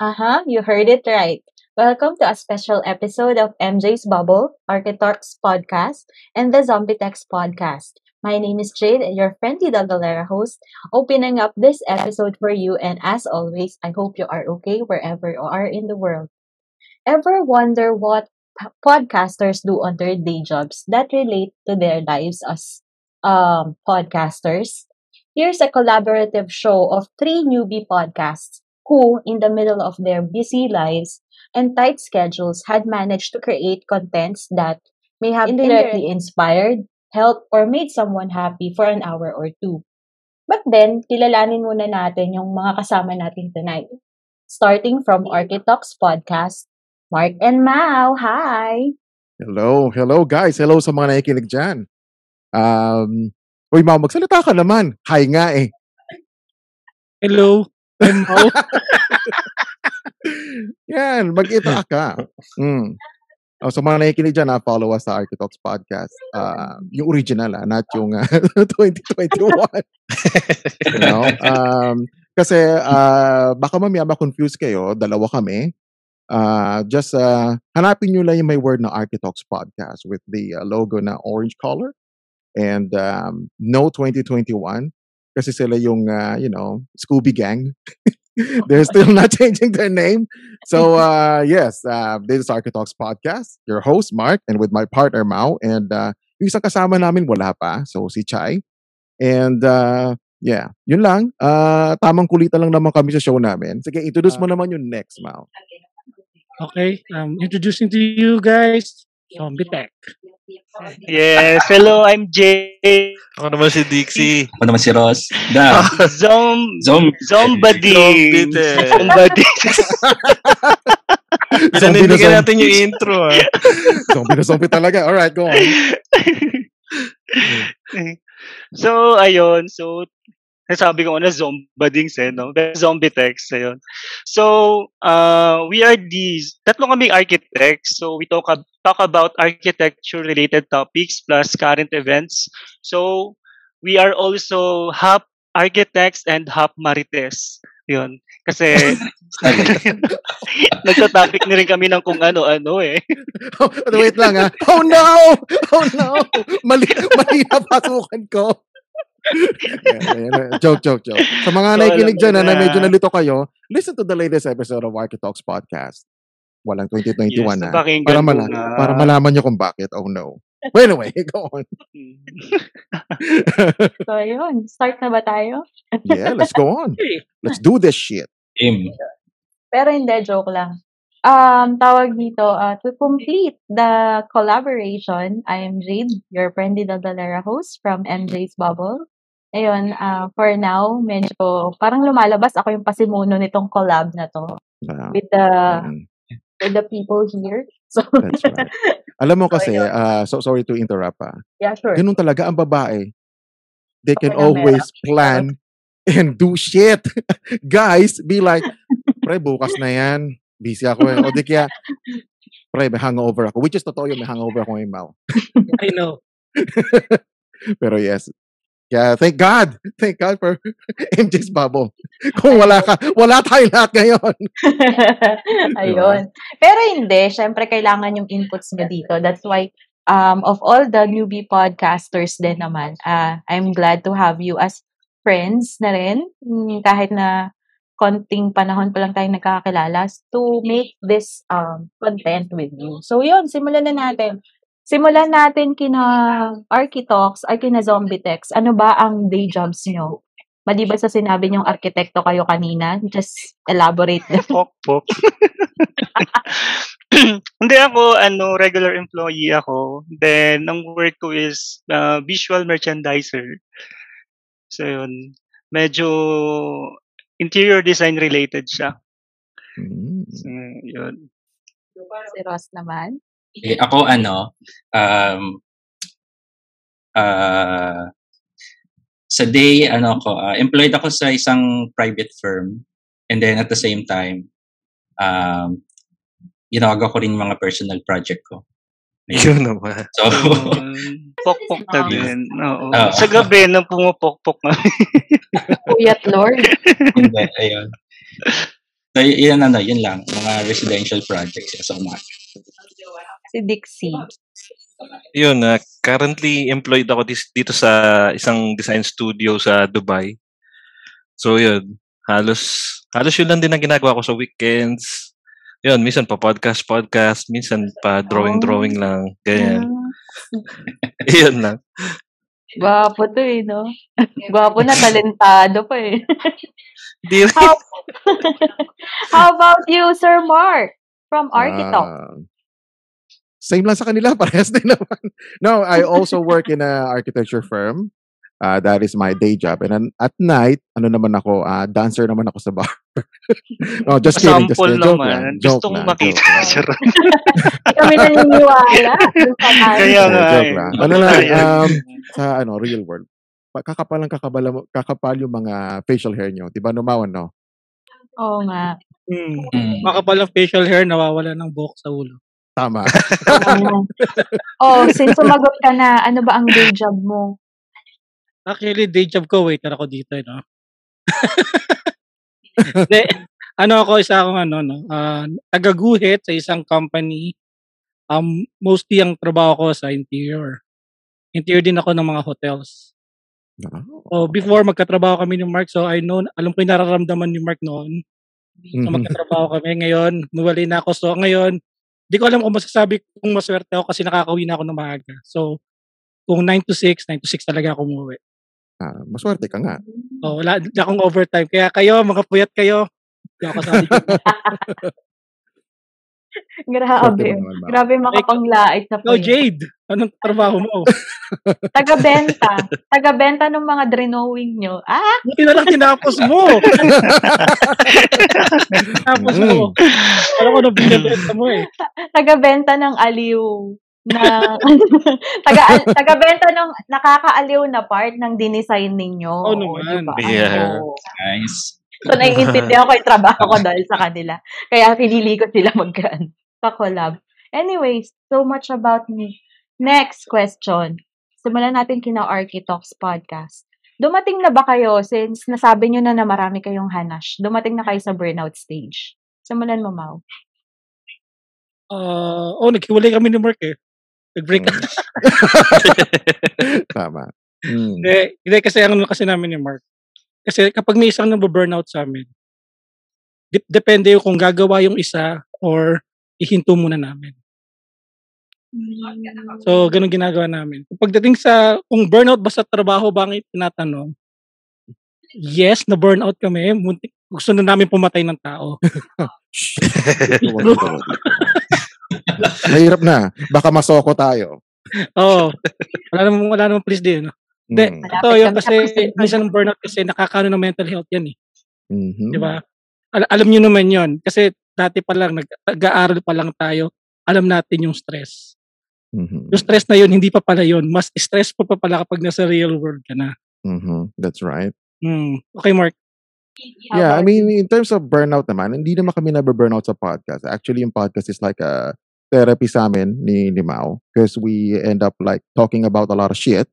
uh-huh, you heard it right. Welcome to a special episode of MJ's Bubble, Architects Podcast, and the Zombie Text Podcast. My name is Jade, your friendly Dagalera host, opening up this episode for you. And as always, I hope you are okay wherever you are in the world. Ever wonder what podcasters do on their day jobs that relate to their lives as um, podcasters? Here's a collaborative show of three newbie podcasts who, in the middle of their busy lives and tight schedules, had managed to create contents that may have indirectly inspired, helped, or made someone happy for an hour or two. But then, kilalanin muna natin yung mga kasama natin tonight. Starting from Architects Podcast, Mark and Mau, hi! Hello, hello guys. Hello sa mga nakikinig dyan. Um, Uy, Mau, magsalita ka naman. Hi nga eh. Hello, Mau. Yan, mag-ita ka. Mm. Oh, sa mga nakikinig dyan, ah, follow us sa Architects Podcast. Uh, yung original, ah, not yung ah, 2021. you know? Um, kasi uh, baka mamaya ma-confuse kayo, dalawa kami. Uh, just uh, hanapin nyo lang yung may word na Architects Podcast with the uh, logo na orange color and um, no 2021 kasi sila yung, uh, you know, Scooby Gang. They're still not changing their name. So, uh, yes, uh, this is Architects Podcast. Your host, Mark, and with my partner, Mau. And uh, yung isang kasama namin, wala pa. So, si Chai. And, uh, yeah, yun lang. Uh, tamang kulitan lang naman kami sa show namin. Sige, introduce mo naman yung next, Mau. Okay, um, introducing to you guys, Zombie Tech. Yes, hello, I'm Jay. Ako naman si Dixie. Ako naman si Ross. Da. Zom, Zom. Zombody. Zombie na Pinanindigan natin yung intro ah. zombie na zombie talaga. Alright, go on. so, ayun. So, nasabi ko na zombadings eh, no? Zombie text, ayun. So, uh, we are these, tatlo kaming architects. So, we talk, ab- talk about architecture-related topics plus current events. So, we are also half architects and half marites. Yun. Kasi, nagta-topic na rin kami ng kung ano-ano eh. Oh, wait lang ah. Oh no! Oh no! Mali, mali na pasukan ko. Joke, joke, joke. Sa mga So, nakikinig dyan na, na na. medyo nalito kayo, listen to the latest episode of Architalks Podcast. Walang 2021 Yes, na. napakinggan Para, mala- nga. para malaman nyo kung bakit. Oh no. But anyway, go on. So, ayun. Start na ba tayo? Yeah, let's go on. Let's do this shit. Im. Pero hindi, joke lang. Um, tawag dito, uh, to complete the collaboration, I am Jade, your friendly Daldalera host from MJ's Bubble. Ayun, uh, for now, medyo parang lumalabas ako yung pasimuno nitong collab na to Ah, with the mm, with the people here. So, that's right. Alam mo So, kasi, ayun. ah, so sorry to interrupt ah. yeah, sure. Ganun talaga ang babae. They can Okay lang, always plan and do shit. Guys, be like, pre, bukas na yan. Busy ako eh. O di kaya, pre, may hangover ako. Which is totoo yun, may hangover ako ngayon, Mal. I know. Pero yes. Yeah, thank God. Thank God for MJ's bubble. Kung wala ka, wala tayo lahat ngayon. Ayun. Pero hindi, syempre kailangan yung inputs mo dito. That's why um of all the newbie podcasters din naman, uh, I'm glad to have you as friends na rin. Mm, Kahit na konting panahon pa lang tayo nagkakakilala to make this um content with you. So yun, simulan na natin. Simulan natin kina Architox ay kina Zombitex. Ano ba ang day jobs nyo? Maliban sa sinabi niyong arkitekto kayo kanina, just elaborate. Pok, pok. Hindi ako, ano, regular employee ako. Then, ang work ko is uh, visual merchandiser. So, yun. Medyo interior design related siya. Mm. Mm, yun. Si Ross naman. Eh, ako ano, um, ah, sa day, ano ko, ah, employed ako sa isang private firm. And then at the same time, um, ginagawa ko rin mga personal project ko. Yun naman. So, Yun. Pokpok na Ah. din. Oo. Oo. Sa gabi, nang pumupokpok na. Kuyat Lord. hindi, ayun. So, y- yun ano, yun lang, mga residential projects sa umaga. Si Dixie. Yun, ah, currently employed ako dis- dito sa isang design studio sa Dubai. So yun, halos halos yun lang din ang ginagawa ko sa weekends. Yun, minsan pa podcast podcast, minsan pa drawing drawing lang, ganyan. Ah, Yun lang. Gwapo to eh, no? Gwapo na, talentado pa eh. Di How, how about you, Sir Mark? From Architalk. Ah, same lang sa kanila, parehas din naman. No, I also work in a architecture firm. Uh, that is my day job. And then at night, ano naman ako, ah, dancer naman ako sa bar. No, just kidding, just Sample kidding. Joke naman. lang, joke Gustong lang, makita. Charot. Kami naniniwala. Kaya nga joke eh. lang. Ano lang, um, sa ano, real world. Pa- Kakapal lang kakabala kakapal yung mga facial hair nyo. Diba, numawan, no? Oo nga. Hmm. Mm. Makapal ang facial hair, nawawala ng buhok sa ulo. Tama. Oh, since sumagot ka na, ano ba ang day job mo? Actually, day job ko, waiter ako dito, eh, no? De, ano ako, isa akong ano, no? ah, tagaguhit sa isang company. Um, mostly ang trabaho ko sa interior. Interior din ako ng mga hotels. So, before magkatrabaho kami ni Mark, so I know, alam ko yung nararamdaman ni Mark noon. So, Mhm. magkatrabaho kami. Ngayon, nuwalay na ako. So, ngayon, di ko alam kung masasabi kung maswerte ako kasi nakakauwi na ako ng maaga. So, kung 9 to 6, 9 to 6 talaga ako umuwi. Ah, maswerte ka nga. Oh, wala di akong overtime. Kaya kayo, mga puyat kayo, di ako kasali. Grabe. Grabe makapanglait na Ikaw, po. Jade, anong trabaho mo? Taga-benta. Taga-benta ng mga drenowing nyo. Ah! Buti na lang tinapos mo. tinapos mo. Alam ko na binibenta mo eh. Taga-benta ng aliw. Na, taga, taga-benta ng nakakaaliw na part ng dinesign ninyo. Oo naman. diba? Yeah. Oo. Nice. So, naiintindihan ko yung trabaho ko dahil sa kanila. Kaya pinili ko sila mag pa-collab. Anyways, so much about me. Next question. Simulan natin kina Architalks podcast. Dumating na ba kayo, since nasabi nyo na na marami kayong hanash, dumating na kayo sa burnout stage? Simulan mo, Mau. Uh, oh, naghiwalay kami ni Mark eh. Nag-break up. Tama. Mm. Hindi, hindi kasi ang ano kasi namin ni Mark. Kasi kapag may isang nababurnout sa amin, dep- depende yung kung gagawa yung isa or ihinto muna namin. So, ganun ginagawa namin. Pagdating sa, kung burnout ba sa trabaho ba ang tinatanong, yes, na burnout kami. Muntik, gusto na namin pumatay ng tao. Mahirap na. Baka masoko tayo. Oo. wala namang, wala namang please din. No? Hindi, Mm. Ito yun kami sa kasi minsan ang burnout kasi nakakano ng mental health yan eh. Mhm. Di ba? Al- alam nyo naman yon Kasi dati pa lang, nag- nag-aaral pa lang tayo, alam natin yung stress. Mhm. Yung stress na yun, hindi pa pala yun. Mas stressful pa pala kapag nasa real world ka na. Mhm. That's right. Hmm. Okay, Mark. Yeah, I mean, in terms of burnout naman, hindi naman kami nabe-burnout sa podcast. Actually, yung podcast is like a therapy sa amin ni, ni Mao because we end up like talking about a lot of shit.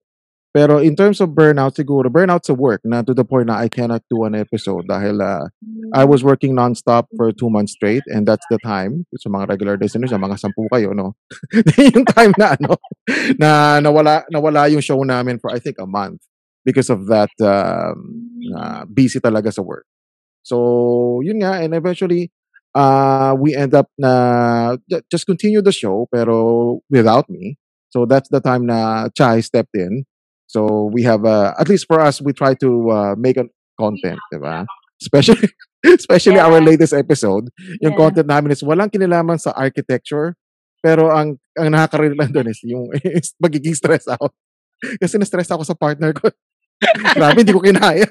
Pero in terms of burnout, siguro, burnout sa work na to the point na I cannot do an episode dahil uh, I was working non-stop for two months straight and that's the time, sa mga regular listeners, sa mga sampu kayo, no? yung time na, ano, na nawala, nawala yung show namin for I think a month because of that um, uh, busy talaga sa work. So, yun nga, and eventually, uh, we end up na just continue the show, pero without me. So, that's the time na Chai stepped in. So, we have, uh, at least for us, we try to uh, make a content, diba? Especially, especially our latest episode. Yung Yeah. content namin is walang kinalaman sa architecture, pero ang, ang nakaka lang doon is yung is magiging stress out. Kasi na-stress ako sa partner ko. Grabe, hindi ko kinaya.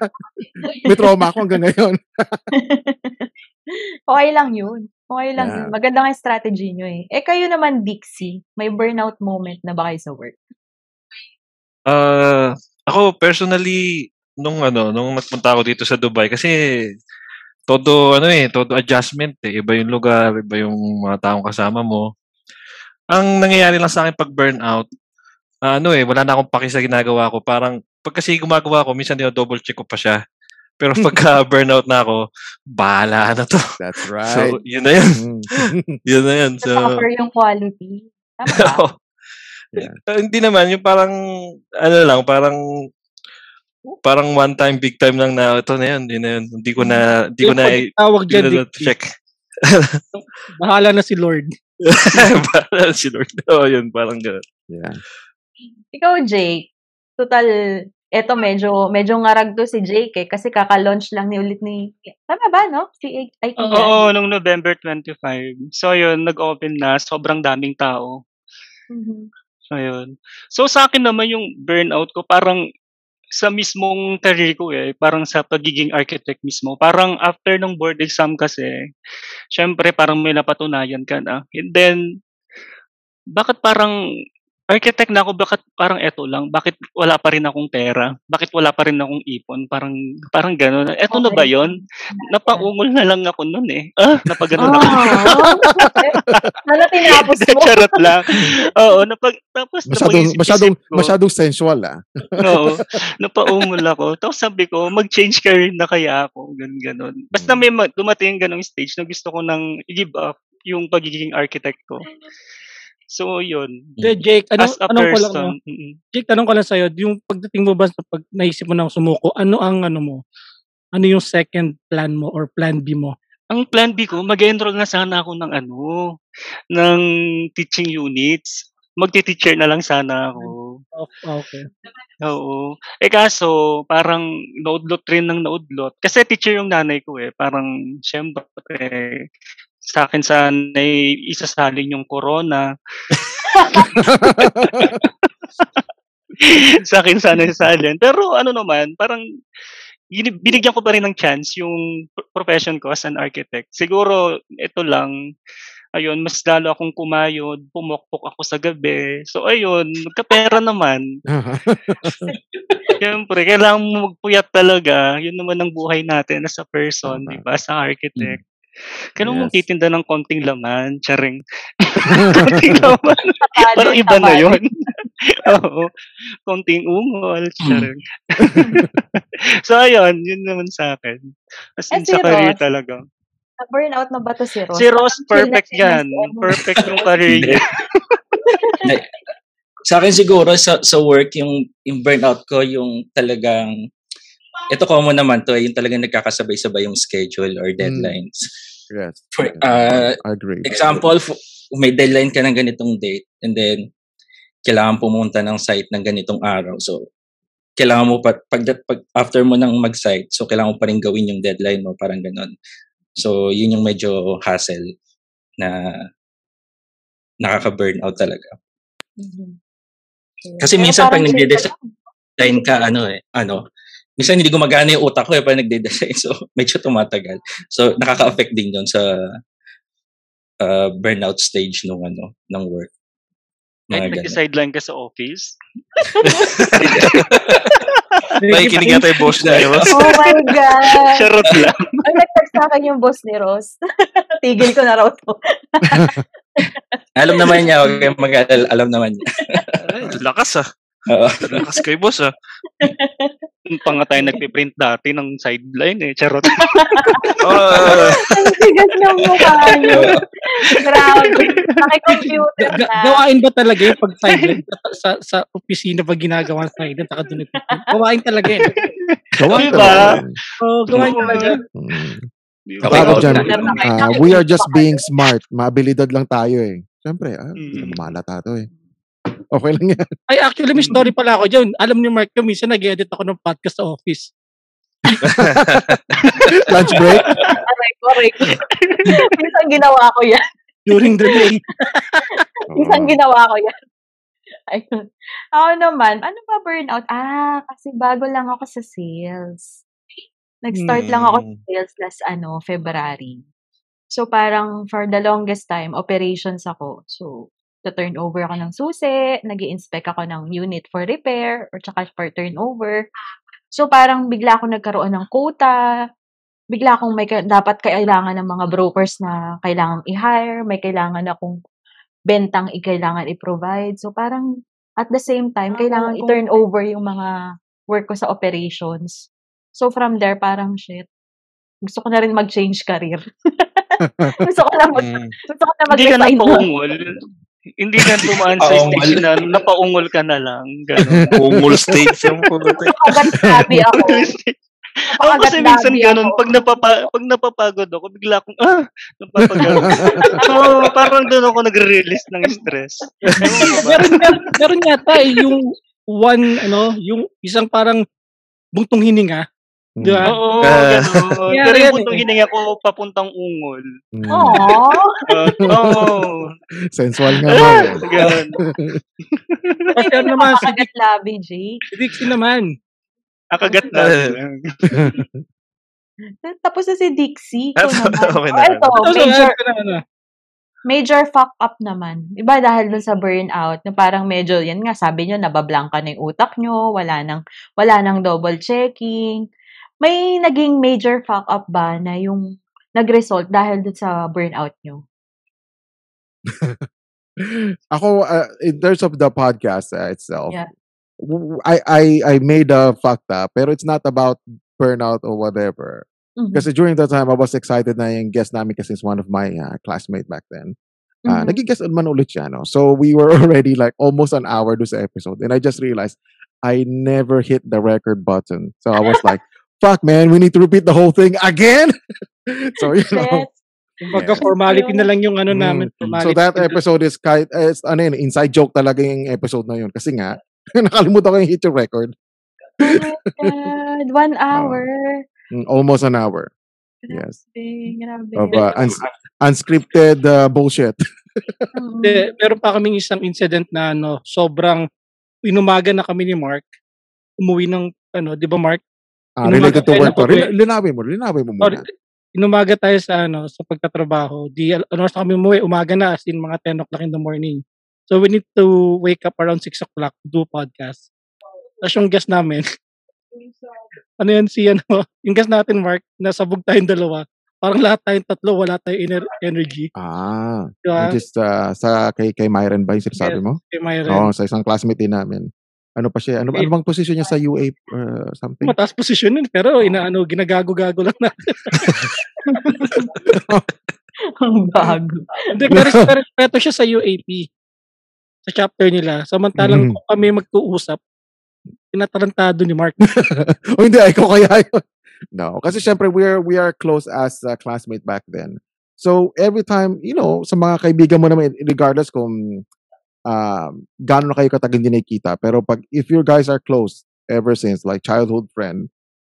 May trauma ako hanggang ngayon. Okay lang yun. Okay lang Yeah. yun. Maganda nga strategy nyo eh. Eh kayo naman, Dixie, may burnout moment na ba kayo sa work? Ah, ako personally nung ano, nung nagpunta ako dito sa Dubai kasi todo ano eh, todo adjustment eh. Iba yung lugar, iba yung mga taong kasama mo. Ang nangyayari lang sa akin pag burnout, ah, ano eh, wala na akong paki sa ginagawa ko. Parang pag kasi gumagawa ko, minsan double check ko pa siya. Pero pagka burnout na ako, bahala na to. That's So, right. yun na yun. Mm. Yun na yun. So, Suffer yung quality. Tama ba? Yeah. Eh, hindi naman, yung parang, ano lang, parang, parang one time, big time lang na, ito na yun, yun na yun. Hindi ko na, hindi ko na, hindi dyan, ko na check. bahala na si Lord. parang si Lord. Oo, yun, parang gano'n. Yeah. Ikaw, Jake, total, eto medyo, medyo ngarag to si Jake eh, kasi kaka-launch lang ni ulit ni, tama ba, no? Si IKEA. Oo, nung November 25. So, yun, nag-open na. Sobrang daming tao. Mhm. So, yun. So, sa akin naman yung burnout ko, parang sa mismong career ko eh, parang sa pagiging architect mismo. Parang after ng board exam kasi, syempre parang may napatunayan ka na. And then, bakit parang architect na ako, bakit parang eto lang? Bakit wala pa rin akong pera? Bakit wala pa rin akong ipon? Parang, parang gano'n. Eto na ba yon? Napaungol na lang ako nun eh. Ah, napagano na ako. Oh, Sana tinapos mo. Charot lang. Oo, napag, tapos Masyadong, masyadong, ko. masyadong sensual ah. Oo. Napaungol ako. Tapos sabi ko, mag-change career na kaya ako. Ganun, ganun. Basta may ma- dumating ganong stage na gusto ko nang i-give up yung pagiging architect ko. So, yun. Hindi, Jake, ano, As a anong ko lang, no? person. Jake, tanong ko lang sa'yo, yung pagdating mo ba sa pag naisip mo ng sumuko, ano ang ano mo? Ano yung second plan mo or plan B mo? Ang plan B ko, mag-enroll na sana ako ng ano, ng teaching units. Magti-teacher na lang sana ako. Oh, okay. Oo. Eh kaso, parang naudlot rin ng naudlot. Kasi teacher yung nanay ko eh. Parang, syempre, sa akin sana ay isasalin yung corona. sa akin sana isasalin. Pero ano naman, parang binigyan ko pa rin ng chance yung pro- profession ko as an architect. Siguro, ito lang, ayun, mas lalo akong kumayod, pumokpok ako sa gabi. So, ayun, magkapera naman. Siyempre, kailangan mo magpuyat talaga. Yun naman ang buhay natin as a person, di ba? As a architect. Kailangan mong Yes. titinda ng konting laman, charing. konting laman. Parang iba na yun. Oo. Konting ungol, charing. so, ayun, yun naman sa akin. As Eh, in, si sa career Ross? talaga. Na-burnout na ba to si Ross? Si Ross, Parang chill na perfect yan. si. Perfect yung career niya. Sa akin siguro sa, sa work, yung, yung burnout ko, yung talagang, ito common naman to, eh, yung talagang nagkakasabay-sabay yung schedule or deadlines. yes. For, uh, I agree. example, may deadline ka ng ganitong date, and then, kailangan pumunta ng site ng ganitong araw. So, kailangan mo pa, pag, pag after mo nang mag-site, so kailangan mo pa rin gawin yung deadline mo, parang ganon. So, yun yung medyo hassle na nakaka-burnout talaga. Mhm. Okay. Kasi minsan pag nagde-design ka, ano eh, ano, minsan hindi gumagana yung utak ko eh pag nagde-design. So, medyo tumatagal. So, nakaka-affect din yun sa uh, burnout stage nung ano, ng work. Mga Kahit nag-sideline ka sa office. Nakikinig nga tayo, boss na yun. Oh my God! Charot lang. Ang nag-text sa akin yung boss ni Ross. Tigil ko na raw to. Alam naman niya, okay, mag alam naman niya. Ay, lakas ah. Oo. Lakas kay boss ah. Yung pa nga tayo nagpiprint dati ng sideline eh. Charot. Ah, Ang sigas ng mukha niyo. Grabe. Naki-computer Ga- na. gawain ba talaga yung pag silent sa, sa, opisina pag ginagawa silent saka doon nagpipin? Gawain talaga eh. Gawain Diba? talaga. Oh, gawain talaga. Di Okay, ba? Tawag okay. dyan, Okay. ah, we are just being smart. Maabilidad lang tayo eh. Siyempre, ah, Mm. na mamalata to eh. Okay lang yan. Ay, actually, may story pala ako dyan. Alam ni Mark yung minsan nag-edit ako ng podcast sa office. Lunch break? Aray ko. Minsan ginawa ko yan. During the day. Minsan ginawa ko yan. Ayun. Ako naman, ano ba burnout? Ah, kasi bago lang ako sa sales. Nag-start lang ako sa Hmm. sales last ano, February. So, parang for the longest time, operations ako. So, ta-turnover ako ng susi, nag inspect ako ng unit for repair or tsaka for turnover. So, parang bigla akong nagkaroon ng quota, bigla akong may ka dapat kailangan ng mga brokers na kailangang i-hire, may kailangan akong bentang i kailangan i-provide. So, parang at the same time, Ah, kailangan oo. i-turn over yung mga work ko sa operations. So, from there, parang, shit, gusto ko na rin mag-change career. gusto ko na mag Hmm. gusto ko na Hindi ka na. Hindi ka dumaan sa stage na napaungol ka na lang. Ganun. Ungol stage yung puto. Napakagat ako. Ako kasi Napakagat minsan ganun, ako. pag, napapa, pag napapagod ako, bigla akong, ah, napapagod. so, parang doon ako nagre-release ng stress. Meron, meron, meron yata eh, yung one, ano, yung isang parang bungtong hininga. Di ba? Oo, Ah. ganun. Yeah, Pero yung putong eh. hininga ko papuntang ungol. Mm. Uh, Oo. Sensual nga Ah, mo. eh. ganun. Kasi ano naman, si, Napakagat labi, Jake. si Dixie naman. Akagat na. Tapos na si Dixie. Ah, naman. okay Oh, na. ito, major, ano, major fuck up naman. Iba dahil dun sa burnout, na parang medyo, yan nga, sabi nyo, nabablanka na yung utak nyo, wala nang, wala nang double checking. May naging major fuck up ba na yung nag-result dahil dun sa burnout nyo? Ako, uh, in terms of the podcast uh, itself, Yeah. I, I, I made a fucked up, pero it's not about burnout or whatever. Mhm. Kasi during that time, I was excited na yung guest namin kasi it's one of my uh, classmate back then. Uh, Mhm. Naging guest man ulit siya, no? So we were already like almost an hour do sa episode. And I just realized I never hit the record button. So I was like, fuck man, we need to repeat the whole thing again. so, you know. Yes. Kumbaga Yeah. formality na lang yung ano Mm. namin. Formality So that episode is kahit, eh, it's, ano yun, inside joke talaga yung episode na yun. Kasi nga, nakalimutan ko yung hit your record. Oh my God. One hour. Mm, Almost an hour. Yes. Grabe, grabe. Of uh, uns- unscripted uh, bullshit. Mm. Hindi, meron pa kaming isang incident na ano, sobrang inumaga na kami ni Mark. Umuwi ng ano, 'di ba Mark? Ah, related to work to. Lin- Linawin mo, linawin mo muna. inumaga tayo sa ano, sa pagtatrabaho. Di ano sa kami umuwi, umaga na as in mga 10 o'clock in the morning. So we need to wake up around 6 o'clock to do podcast. Tapos yung guest namin, ano yan si ano, yung guest natin Mark, nasabog tayong dalawa. Parang lahat tayong tatlo, wala tayong ener- energy. Ah, Di ba? which is uh, sa kay, kay Myron ba yung sinasabi Yes. mo? Kay Myron. Oo, sa isang classmate din namin. Ano pa siya? Ano, Eh, ano bang position niya sa UA or something? Mataas posisyon yun, pero inaano, ginagago-gago lang natin. Ang bago. Hindi, pero pero respeto siya sa UAP. Sa chapter nila. Samantalang Mhm. kung kami magkuusap, tinatarantado ni Mark. o hindi, ay ko kaya yun. No, kasi syempre we are we are close as a classmate back then. So every time, you know, sa mga kaibigan mo naman regardless kung um gaano na kayo katagal hindi nakikita, pero pag if you guys are close ever since like childhood friend,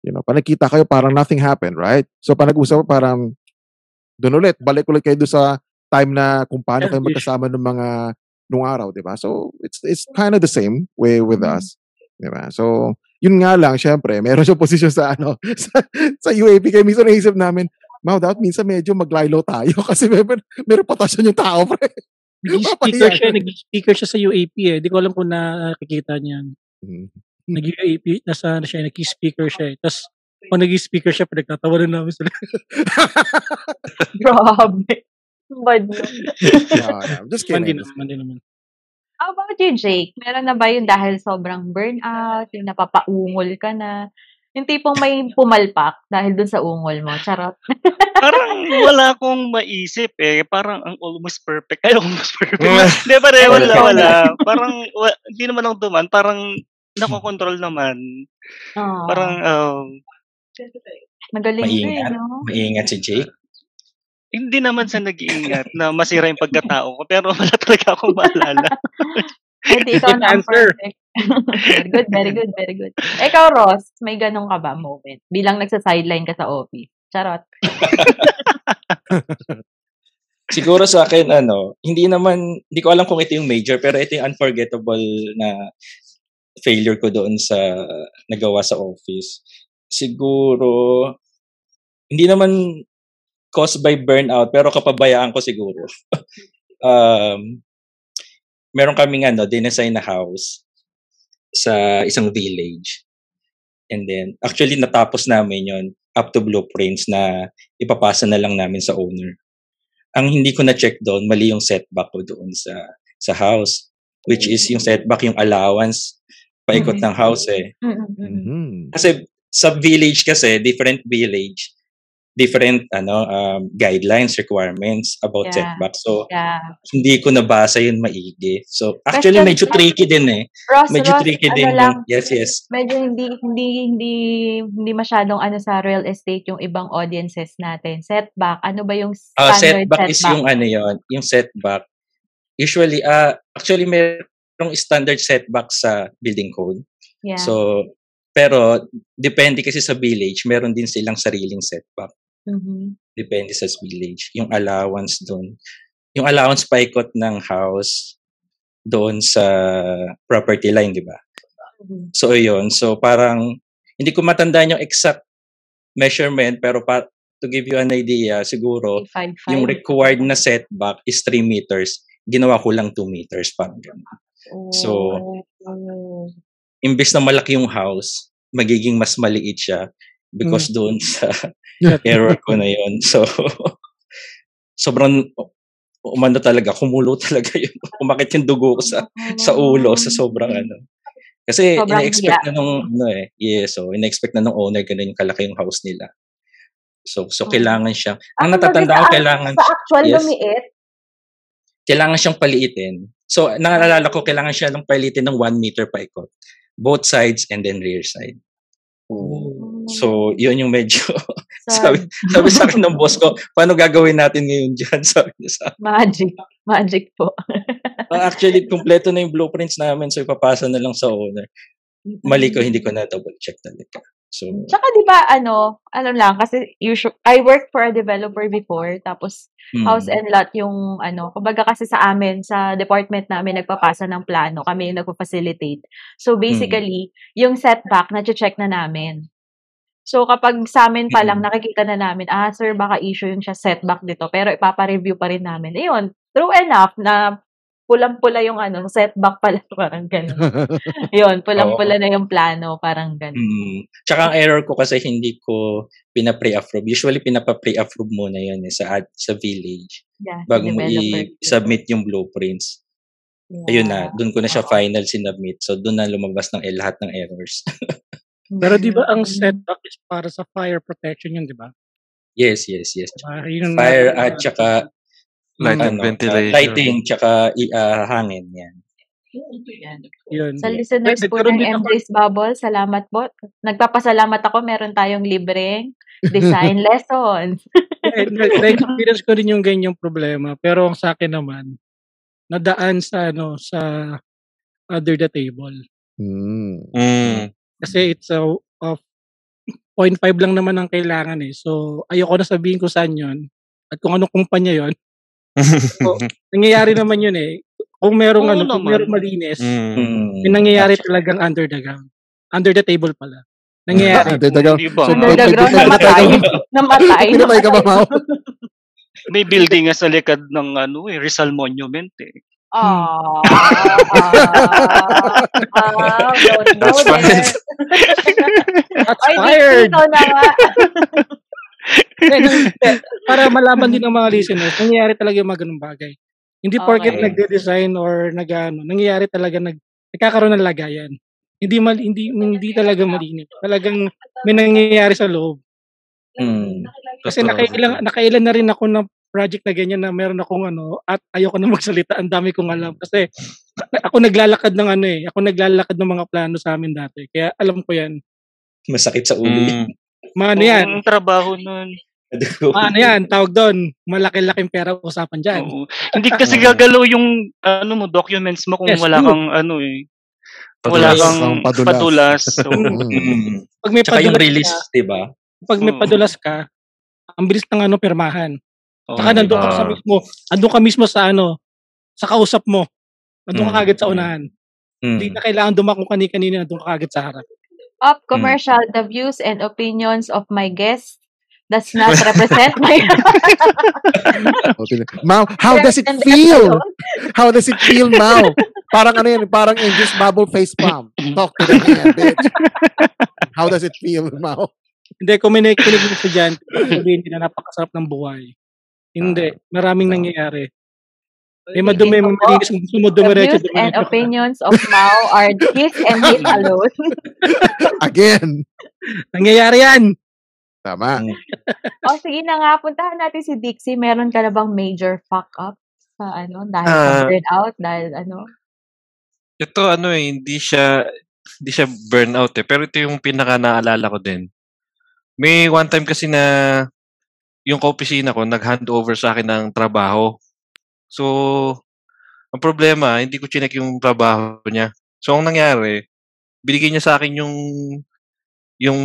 you know, pag nakita kayo parang nothing happened, right? So pag nag-usap parang doon ulit, balik ulit kayo doon sa time na kung paano kayo magkasama ng mga nung araw, di ba? So it's it's kind of the same way with Mhm. us. Di ba? So, yun nga lang, syempre, meron siyang posisyon sa ano, sa, sa UAP. Kaya minsan naisip namin, Mau, dapat minsan medyo maglilo tayo kasi meron, meron patasyon yung tao, pre. Nag-speaker siya, nag-speaker siya sa UAP eh. Di ko alam kung nakikita niya. Mm. Nag-UAP, nasa ano siya, nag-speaker siya eh. Tapos, kung nag-speaker siya, pinagtatawanan namin sila. Grabe. Bad mo. no, no, just kidding. din naman, naman. How about you, Jake? Meron na ba yun dahil sobrang burnout, yung napapaungol ka na? Yung tipong may pumalpak dahil dun sa ungol mo. Charot. Parang wala akong maisip eh. Parang ang almost perfect. Ay, almost perfect. Hindi, pare, wala, Wala. Parang, hindi naman ako duman. Parang, nakokontrol naman. Oh, Parang, um, magaling Maingat. no? Maingat si Jake. hindi naman sa nag-iingat na masira yung pagkatao ko. Pero wala talaga akong maalala. Hindi ikaw Good na ang answer. perfect. very good, very good, very good. Ikaw, Ross, may ganun ka ba moment? Bilang nagsa-sideline ka sa office. Charot. Siguro sa akin, ano, hindi naman, hindi ko alam kung ito yung major, pero ito yung unforgettable na failure ko doon sa nagawa sa office. Siguro, hindi naman caused by burnout, pero kapabayaan ko siguro. um, meron kaming ano, dinesign na house sa isang village. And then, actually, natapos namin yon up to blueprints na ipapasa na lang namin sa owner ang hindi ko na-check doon, mali yung setback ko doon sa sa house. Which is yung setback, yung allowance, paikot Mhm. ng house eh. Mm-mm. Mhm. Kasi sa village kasi, different village, different ano um, guidelines, requirements about Yeah. setback. So, Yeah. hindi ko nabasa yun maigi. So, actually, Question medyo tricky din eh. Ross, Medyo Ross, tricky ano din lang, yung, yes, yes. medyo hindi hindi hindi hindi masyadong ano sa real estate yung ibang audiences natin. Setback, ano ba yung Ah, standard setback, is setback? yung ano yon, yung setback. Usually, ah actually merong standard setback sa building code. yeah. So, pero depende kasi sa village, meron din silang sariling setback. Mhm. Depende sa village. Yung allowance doon. Yung allowance paikot ng house doon sa property line, di ba? Mhm. So, yun. So, parang, hindi ko matandaan yung exact measurement, pero pa, to give you an idea, siguro, 355. yung required na setback is 3 meters. Ginawa ko lang 2 meters. Parang ganun. So, Oh. imbes na malaki yung house, magiging mas maliit siya because doon sa error ko na yun. So, sobrang umano talaga, kumulo talaga yun. Umakit yung dugo ko sa sa ulo sa sobrang ano. Kasi Sobrang ina-expect hiya. na nung ano eh. Yeah, so ina-expect na nung owner ganun yung kalaki yung house nila. So so Oh. kailangan siya. Ang natatanda ko kailangan Sa actual yes, lumiit, kailangan siyang paliitin. So naalala ko kailangan siya ng paliitin ng 1 meter paikot. Both sides and then rear side. So, yun yung medyo sabi, sabi sa akin ng boss ko, paano gagawin natin ngayon dyan? Sabi niya sa akin. magic. Magic po. Ah, Actually, kumpleto na yung blueprints namin so ipapasa na lang sa owner. Mali ko, hindi ko na double check talaga. So, Tsaka di ba ano, ano lang kasi usual I worked for a developer before tapos mm, house and lot yung ano, kumbaga kasi sa amin sa department namin nagpapasa ng plano, kami yung nagpo-facilitate. So basically, yung setback na check na namin. So kapag sa amin pa lang Mm. nakikita na namin, ah sir baka issue yung siya setback dito pero ipapa-review pa rin namin. Ayun, true enough na pulang-pula yung ano, setback pala parang ganun. Yun, pulang-pula na yung plano, parang ganun. mm. Tsaka ang error ko kasi hindi ko pina-pre-approve. Usually, pinapa-pre-approve muna yun eh, sa, ad, sa village Yeah, bago mo i-submit yung blueprints. Ayun na, Yeah. doon ko na siya Oo. final sinubmit. So, doon na lumabas ng eh, lahat ng errors. Pero di ba ang Mm. setback is para sa fire protection yun, di ba? yes, yes, yes. Diba? Yun Fire at tsaka Light and ano, ventilation. uh, lighting, tsaka i- ah, hangin. Yan. Yun. Sa listeners po Nagkaroon ng din ako- Bubble, salamat po. Nagpapasalamat ako, meron tayong libreng design lessons. Eh, na- Na-experience ko rin yung ganyang problema. Pero ang sa akin naman, nadaan sa ano sa under the table. Mm. Mm. Kasi it's a of 0.5 lang naman ang kailangan eh. So, ayoko na sabihin ko saan yun. At kung anong kumpanya yon So, nangyayari naman yun eh. Kung merong Oo ano, kung merong malinis, Mm. Yung nangyayari talagang under the ground. Under the table pala. Nangyayari. Dagdagan. Di ba? So, Under the may- ground, may- may- namatay. may- Namatay. Pinatay ka ba, Mau? May building nga sa likod ng ano eh, Rizal Monument eh. Ah, don't go That's fine. there. That's fired! para malaman din ng mga listeners, nangyayari talaga yung mga ganung bagay. Hindi porket Okay. nagde-design or nag-ano, nangyayari talaga nag nagkakaroon ng lagayan. Hindi mal hindi hindi talaga malinis. Talagang may nangyayari sa loob. Mm. Kasi Totoo. nakailan nakailan na rin ako ng project na ganyan na meron akong ano at ayoko na magsalita. Ang dami kong alam kasi ako naglalakad ng ano eh. Ako naglalakad ng mga plano sa amin dati. Kaya alam ko 'yan. Masakit sa ulo. Mm. Mga ano 'yan? Ang trabaho nun. Mga ano 'yan? Tawag doon. Malaki-laking pera usapan diyan. Oo. Hindi kasi gagalaw yung ano mo documents mo kung Yes, wala true. kang ano eh. Wala Padulas. kang Ang padulas. padulas. So, Mm. Pag may Tsaka yung padulas release, ka, di ba? pag may padulas ka, ang bilis ng ano pirmahan. Saka nandun ka sa Ah. mismo, andun ka mismo sa ano, sa kausap mo. Nandun ka Mm. kagad sa unahan. Hindi Mm. na kailangan dumakong kani-kanina, nandun ka kagad sa harap. Up commercial, the views and opinions of my guests does not represent my O, tingnan. Mau, how does it feel? How does it feel, Mau? Parang ano yan, parang Angel's bubble face palm. Talk to the man, bitch. How does it feel, Mau? Hindi, kung may nakikinig ng estudyante, sabihin nila napakasarap ng buhay. Hindi, maraming nangyayari. May madumi, may malinis, kung gusto mo The dumiretso, views and opinions of Mao are his and his alone. Again. Nangyayari yan! Tama. o sige na nga, puntahan natin si Dixie. Meron ka na bang major fuck up sa ano, dahil sa Ah. burnout, dahil ano? Ito ano eh, hindi siya hindi siya burnout eh. Pero ito yung pinaka naalala ko din. May one time kasi na yung kaopisina ko nag-handover sa akin ng trabaho. So, ang problema, hindi ko chinek yung trabaho niya. So, ang nangyari, binigay niya sa akin yung yung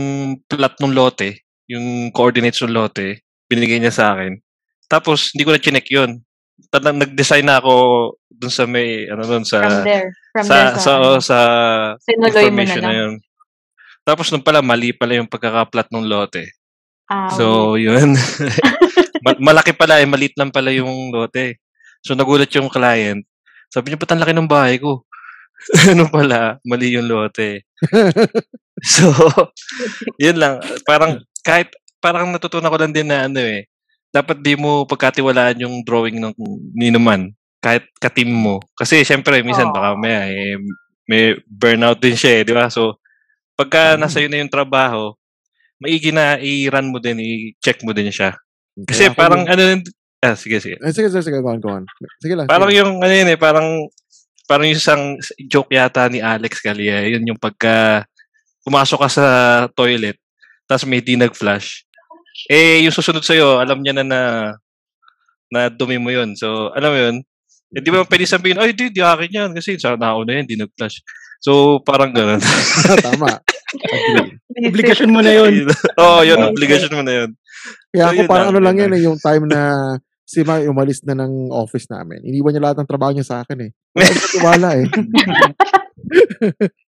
plot ng lote, yung coordinates ng lote, binigay niya sa akin. Tapos, hindi ko na chinek yun. Tadang nag-design na ako dun sa may, ano dun sa, From there. From sa, there sa, sa, oh, sa Sinuloy na information na, lang. yun. Tapos nung pala, mali pala yung pagkakaplat ng lote. Ah, So, yun. Ma- malaki pala eh, maliit lang pala yung lote. So, nagulat yung client. Sabi niya, ba't ang laki ng bahay ko? ano pala, mali yung lote. so, yun lang. Parang, kahit, parang natutunan ko lang din na ano eh, dapat di mo pagkatiwalaan yung drawing ng ninuman kahit ka-team mo. Kasi syempre, minsan baka may, eh, may burnout din siya eh, di ba? So, pagka nasa iyo na yung trabaho, maigi na i-run mo din, i-check mo din siya. Kasi ako parang yung- ano, ah, sige, sige. Eh, sige, sige, sige, go on, go on. Sige lang. Parang sige. yung ano yun eh, parang parang yung isang joke yata ni Alex Galia, yun yung pagka pumasok ka sa toilet, tapos may di nag-flush. Eh, yung susunod sa'yo, alam niya na na, na dumi mo yun. So, alam mo yun, eh, di ba pwede sabihin, ay, di, di akin yan, kasi sa nauna yan, di nag-flush. So, parang gano'n. Tama. Agree. Obligasyon mo na yun. Oo, oh, yun, obligation mo na yun. Kaya So, ako yun parang ano yun lang lang. eh, yung time na si Mai umalis na ng office namin. Iniwan niya lahat ng trabaho niya sa akin eh. Wala eh.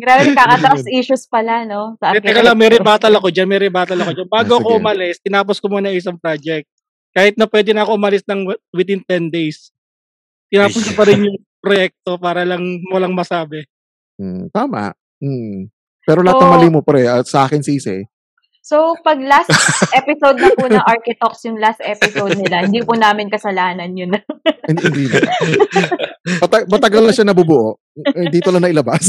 Grabe, kakatas issues pala, no? Sa Hindi, Teka lang, may rebuttal ako dyan, may rebuttal ako dyan. Bago Ah, ako umalis, tinapos ko muna isang project. Kahit na pwede na ako umalis ng wi- within 10 days. Tinapos ko pa rin yung proyekto para lang walang masabi. Hmm, tama. Hmm. Pero lahat ng So- mali mo pre, at sa akin sisi. So, pag last episode na po ng Architox, yung last episode nila, hindi po namin kasalanan yun. Hindi, hindi na. Mata- matagal na siya nabubuo. Eh, dito lang nailabas.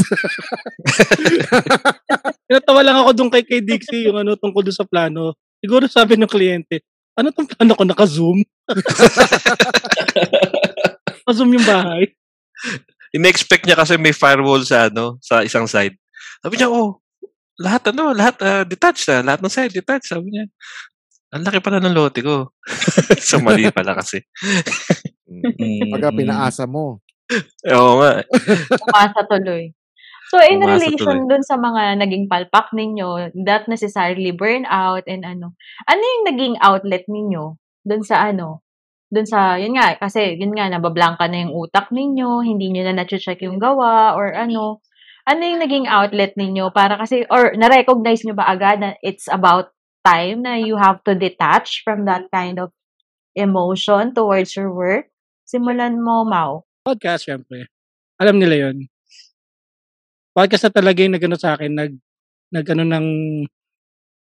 Tinatawa lang ako doon kay, kay Dixie, yung ano, tungkol doon sa plano. Siguro sabi ng kliyente, ano tong plano ko, naka-zoom? naka-zoom yung bahay. in-expect niya kasi may firewall sa ano, sa isang side. Sabi niya, oh, lahat ano, lahat ah, detached na, lahat ng side detached. Sabi niya, ang laki pala ng lote ko. so, mali pala kasi. Hmm. Pagka pinaasa mo. Oo nga. Umasa tuloy. So, in Umasa relation dun sa mga naging palpak ninyo, not necessarily burnout and ano, ano yung naging outlet ninyo dun sa ano, dun sa, yun nga, kasi yun nga, nabablanka na yung utak ninyo, hindi nyo na na-check yung gawa, or ano, ano yung naging outlet ninyo para kasi, or na-recognize nyo ba agad na it's about time na you have to detach from that kind of emotion towards your work? Simulan mo, Mau. Podcast, syempre. Alam nila yon Podcast na talaga yung nagano sa akin, nag, nagano ng,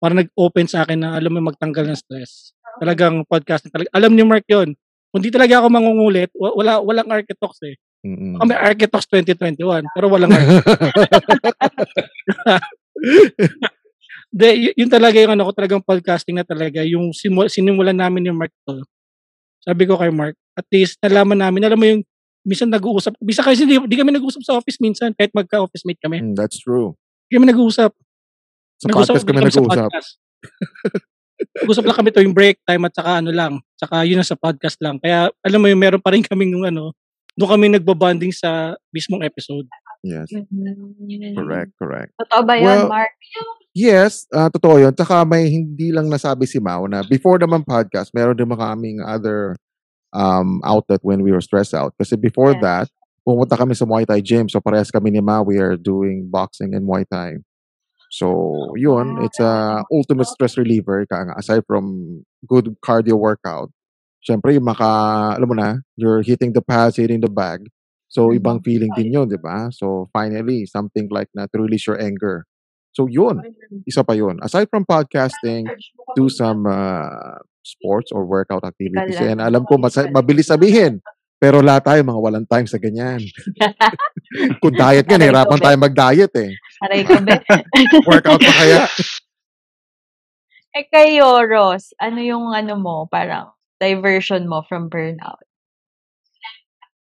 parang nag-open sa akin na alam mo magtanggal ng stress. Talagang podcast na talaga. Alam ni Mark yon Kung di talaga ako mangungulit, wa- wala, walang Architox eh. Mm-mm. Baka may Architox 2021, pero walang. De, y- yun talaga yung ano ko, talagang podcasting na talaga. Yung simu- sinimulan namin yung Mark to. Sabi ko kay Mark, at least nalaman namin, alam mo yung, minsan nag-uusap, bisa kasi di, di kami nag-uusap sa office minsan, kahit magka-office mate kami. Mm, that's true. Di kami nag-uusap. Sa podcast kami sa nag-uusap. Nag-usap lang kami tuwing break time at saka ano lang. Saka yun na sa podcast lang. Kaya alam mo yung meron pa rin kaming yung ano, doon kami nagbabanding sa mismong episode. Yes. Mm-hmm. Correct, correct. Totoo ba yun, Well, Mark? Yes, ah, totoo yun. Tsaka may hindi lang nasabi si Mau na before naman podcast, meron din mga kaming other um, outlet when we were stressed out. Kasi before Yes. that, pumunta kami sa Muay Thai gym. So parehas kami ni Mau, we are doing boxing and Muay Thai. So, yun, it's a ultimate stress reliever. Kaya nga, aside from good cardio workout, syempre, yung maka, alam mo na, you're hitting the pads, hitting the bag. So, ibang feeling din yun, di ba? So, finally, something like na to release your anger. So, yun, isa pa yun. Aside from podcasting, do some uh, sports or workout activities. And alam ko, mas, mabilis sabihin. Pero lahat tayo, mga walang time sa ganyan. Kung diet ko, nahirapan tayo mag-diet eh. Aray ko, be. Workout pa kaya? eh kayo, Ross, ano yung ano mo, parang diversion mo from burnout?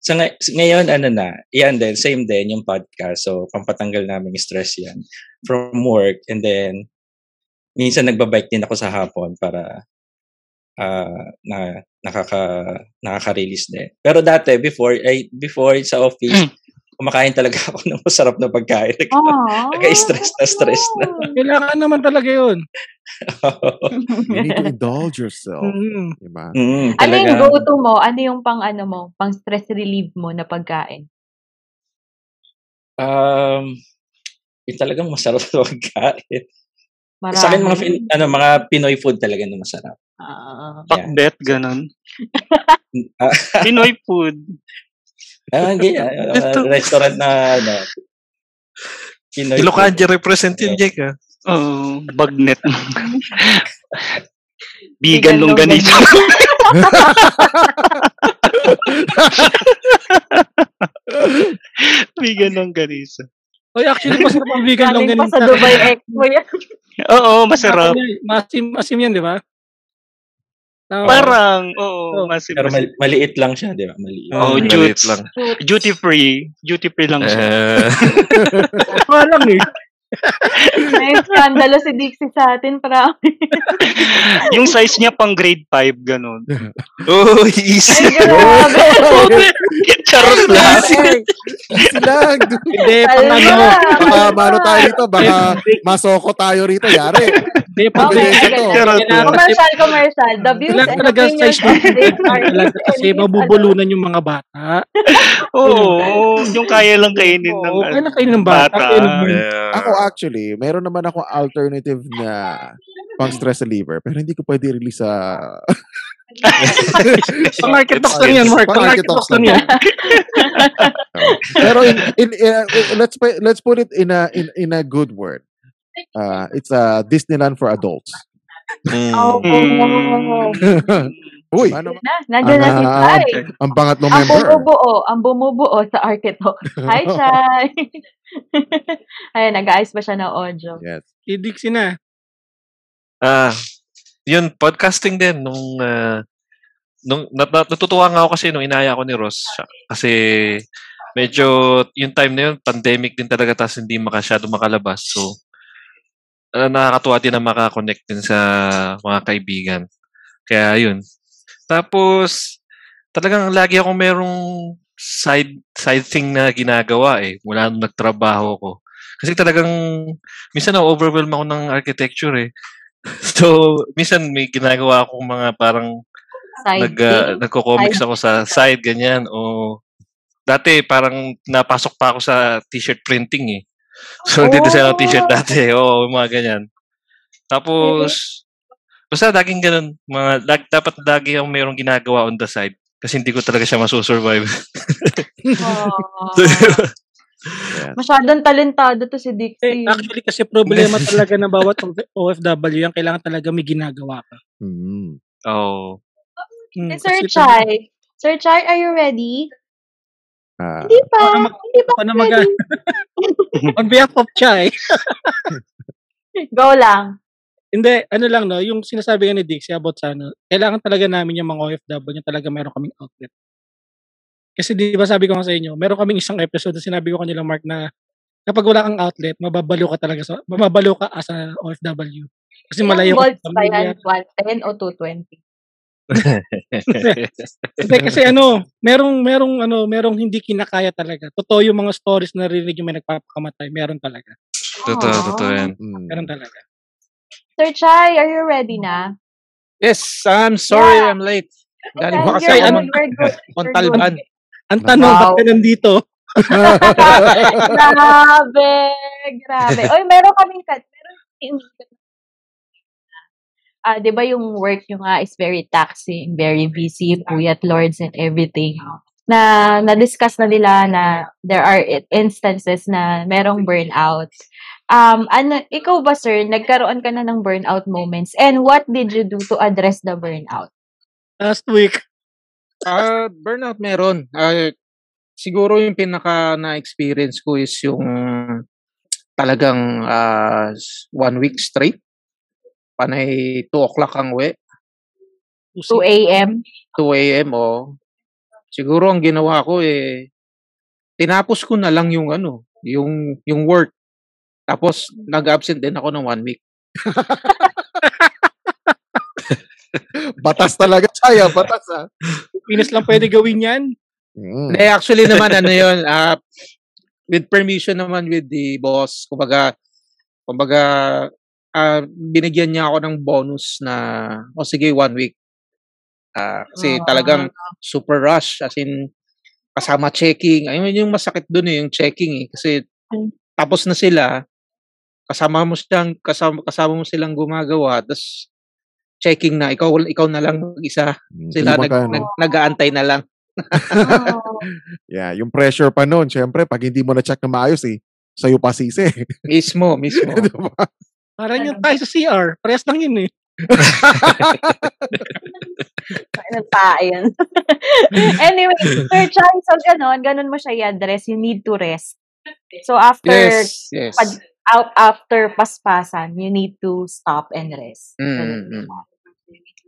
Sa ngay- ngayon, ano na, yan din, same din yung podcast. So, pampatanggal namin yung stress yan from work. And then, minsan nagbabike din ako sa hapon para ah na nakaka nakaka-release din. Pero dati before ay before sa office kumakain talaga ako ng masarap na pagkain. Oh. Naka-stress na stress na. Kailangan naman talaga yun. You need to indulge yourself. Mm. Diba? mm, Ano yung go-to mo? Ano yung pang ano mo? Pang stress relief mo na pagkain? Um, yung talagang masarap na pagkain. Marami. Sa akin mga fin- ano mga Pinoy food talaga na masarap. Ah. Pakbet, ganun. Ah, Pinoy food. Ah, ganyan. Ah, Ito. restaurant na ano. Pinoy Ilocanje food. represent yun, Jake. ah. Oh, bagnet. Vegan Vegan longganisa. Vegan longganisa. Oy, actually, masarap ang vegan lang Galing pa sa Dubai Expo yan. Oo, masarap. Masim, masim yan, di ba? Tama. Parang, oo, Oh. masim. Pero mal- maliit lang siya, di ba? Maliit. Oh, Maliit lang. Duty free. Duty free lang siya. Tama lang eh. May skandalo si Dixie sa atin, promise. yung size niya pang grade 5, ganun. oh, easy. Ay, grabe. Charot lang. Easy lang. Hindi, pang ano mo. Baka mano tayo rito, baka masoko tayo rito, yari. Lang. commercial, commercial. The views and talaga opinions ng expressed are kasi mabubulunan yung mga bata. Oo, yung kaya lang kainin ng Oo, kaya lang kayo ng bata. Bata. Ako actually, meron naman ako alternative na pang stress reliever, pero hindi ko pwede release sa Pang market talks lang yan, Mark. Market talks lang yan. pero in, in, uh, let's let's put it in a in in a good word. Uh, it's a Disneyland for adults. Mm. Oh, Uy, ano, na, nandiyan na si Ah, Chai. ang pangatlong Ang member. bumubuo, ang bumubuo sa Arketok. Hi, Chai! Ayan, nag-ayos ba siya ng audio? Yes. Si Dixie na. Ah, yun, podcasting din. Nung, ah, nung nat, nat- natutuwa nga ako kasi nung inaya ko ni Ross. siya- Kasi medyo yung time na yun, pandemic din talaga tapos hindi makasyado makalabas. So, ah, nakakatuwa din na makakonect din sa mga kaibigan. Kaya yun. Tapos, talagang lagi akong merong side side thing na ginagawa eh mula nung nagtrabaho ko. Kasi talagang minsan na-overwhelm ako ng architecture eh. So, minsan may ginagawa akong mga parang Side nag, thing? nagko-comics ako sa side, ganyan. O, dati parang napasok pa ako sa t-shirt printing eh. So, nagde-design ako t-shirt Oh! dati. Oo, mga ganyan. Tapos, basta laging ganun. Mga, lag, dapat lagi akong mayroong ginagawa on the side. Kasi hindi ko talaga siya masusurvive. Oh. Masyadong talentado to si Eh, Dixie. actually, kasi problema talaga ng bawat OFW yan. Kailangan talaga may ginagawa ka. Mm. Oo. Hmm, Eh, Sir Chai, Sir Chai, are you ready? Ah, Hindi pa. Mag- Hindi pa Paano ready. mag- On behalf of Chai, Go lang. Hindi, ano lang no, yung sinasabi ni Dixie about sa ano, kailangan talaga namin yung mga OFW yung talaga meron kaming outlet. Kasi di ba sabi ko nga sa inyo, meron kaming isang episode na sinabi ko kanila Mark na kapag wala kang outlet, mababalo ka talaga sa mababalo ka as a OFW. Kasi malayo Ilang ka volts ba yan? pamilya. 110 o 220? Hindi kasi ano, merong merong ano, merong hindi kinakaya talaga. Totoo yung mga stories na rinig yung may nagpapakamatay, meron talaga. Totoo, totoo yan. mm. Meron talaga. Sir Chai, are you ready na? Yes, I'm sorry Yeah. I'm late. Galing pa kasi ano-. Montalban. Ang tanong, Wow. ba't ka nandito? grabe, grabe. Oy, meron kaming kat, meron Ah, 'di ba yung work nyo nga is very taxing, very busy, puyat lords and everything. Na na-discuss na nila na there are instances na merong burnout. Um, ano, ikaw ba sir, nagkaroon ka na ng burnout moments and what did you do to address the burnout? Last week. Ah, burnout meron. Ah, siguro yung pinaka na-experience ko is yung talagang ah, one week straight. Panay 2 o'clock ang uwi. 2 a.m. 2 a.m. o siguro ang ginawa ko eh tinapos ko na lang yung ano, yung yung work. Tapos nag-absent din ako ng one week. batas talaga, Chaya. Batas, ah. Pinas lang pwede gawin yan. Mm. Hindi, actually naman ano yun, ah, with permission naman with the boss, kumbaga, kumbaga, ah, binigyan niya ako ng bonus na, o sige, one week. Ah, kasi talagang super rush, as in, kasama checking. Ayun yung masakit dun eh, yung checking eh. Kasi tapos na sila, kasama mo silang, kasama, kasama mo silang gumagawa, tapos checking na, ikaw, ikaw na lang isa. Sila Iwan nag, ka, no? nag, nag-aantay na lang. Yeah, yung pressure pa noon, syempre, pag hindi mo na-check na maayos eh, sa'yo pa sisi. Mismo, mismo. diba? Parang yung tayo sa CR. Parehas lang yun eh. Ano pa, ayan. anyway, Sir Chai, so ganon, ganon mo siya i-address. You need to rest. So after, Yes, yes. pag, out after paspasan, you need to stop and rest. Mm, mm.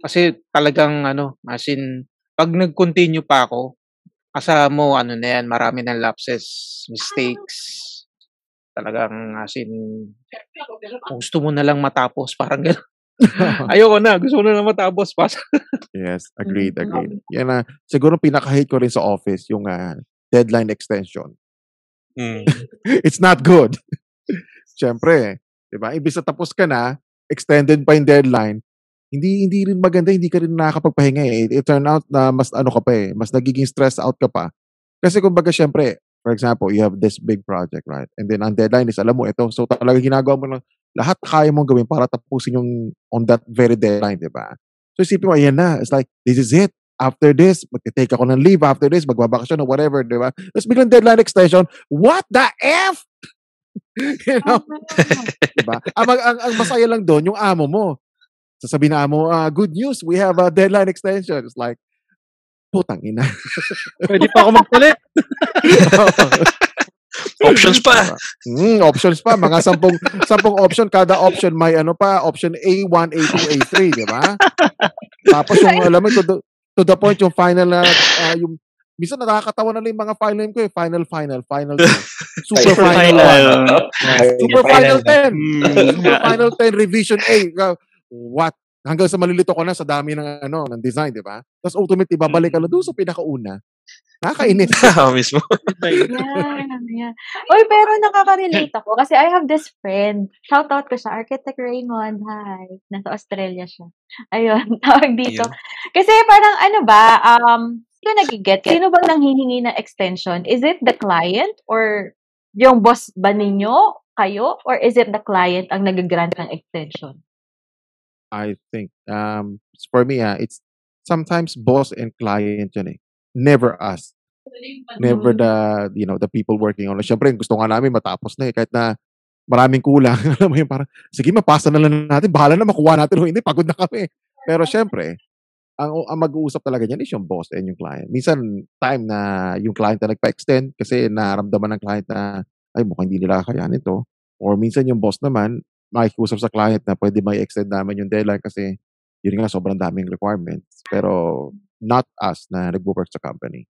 Kasi talagang ano, as in, pag nag-continue pa ako, asa mo, ano na yan, marami ng lapses, mistakes. Talagang as in, kung gusto mo na lang matapos, parang gano'n. Ayoko na, gusto ko na lang matapos. Pas. Yes, agreed, agreed. Yan na, siguro pinaka-hate ko rin sa office, yung ah, deadline extension. Mm. It's not good. Siyempre, di ba? Ibig sa tapos ka na, extended pa yung deadline, hindi hindi rin maganda, hindi ka rin nakakapagpahinga eh. It, it turn out na mas ano ka pa eh, mas nagiging stress out ka pa. Kasi kumbaga syempre, for example, you have this big project, right? And then ang deadline is, alam mo, ito. So talaga ginagawa mo lang, lahat kaya mong gawin para tapusin yung on that very deadline, di ba? So isipin mo, ayan na. It's like, this is it. After this, mag-take ako ng leave. After this, magbabakasyon or whatever, di ba? Tapos biglang deadline extension. What the F? you know? diba? Ang, ang, ang masaya lang doon, yung amo mo. Sasabihin na amo, ah, good news, we have a deadline extension. It's like, putang ina. Pwede pa ako magpalit. Options pa. Mm, options pa. Mga sampung, sampung option. Kada option may ano pa. Option A1, A2, A3, di ba? Tapos yung, alam mo, to the, to the point, yung final na, ah, yung, Minsan nakakatawa na lang yung mga final name ko eh. Final, final, final. Super Super final. final. Super final 10. Mm. Super final 10 revision A. What? Hanggang sa malilito ko na sa dami ng ano ng design, di ba? Tapos ultimately babalik ka na doon sa pinakauna. Nakakainis. Ah, mismo. yeah, pero nakaka-relate ako kasi I have this friend. Shout out ko siya, Architect Raymond. Hi. Nasa Australia siya. Ayun, tawag dito. Kasi parang ano ba, um, sino nagiget? Sino bang nanghihingi ng extension? Is it the client or yung boss ba ninyo, kayo? Or is it the client ang nag-grant ng extension? I think um for me ah, it's sometimes boss and client yan eh. Never us. Never Mm. the you know the people working on it. Syempre gusto nga namin matapos na eh kahit na maraming kulang. Alam mo yun, parang sige mapasa na lang natin. Bahala na makuha natin o hindi pagod na kami. Pero syempre ang, ang mag-uusap talaga niyan is yung boss and yung client. Minsan time na yung client na nagpa-extend kasi naramdaman ng client na ay mukhang hindi nila kakayanin to. Or minsan yung boss naman makikiusap sa client na pwede may extend namin yung deadline kasi yun nga sobrang daming requirements. Pero not us na nagwo-work sa company.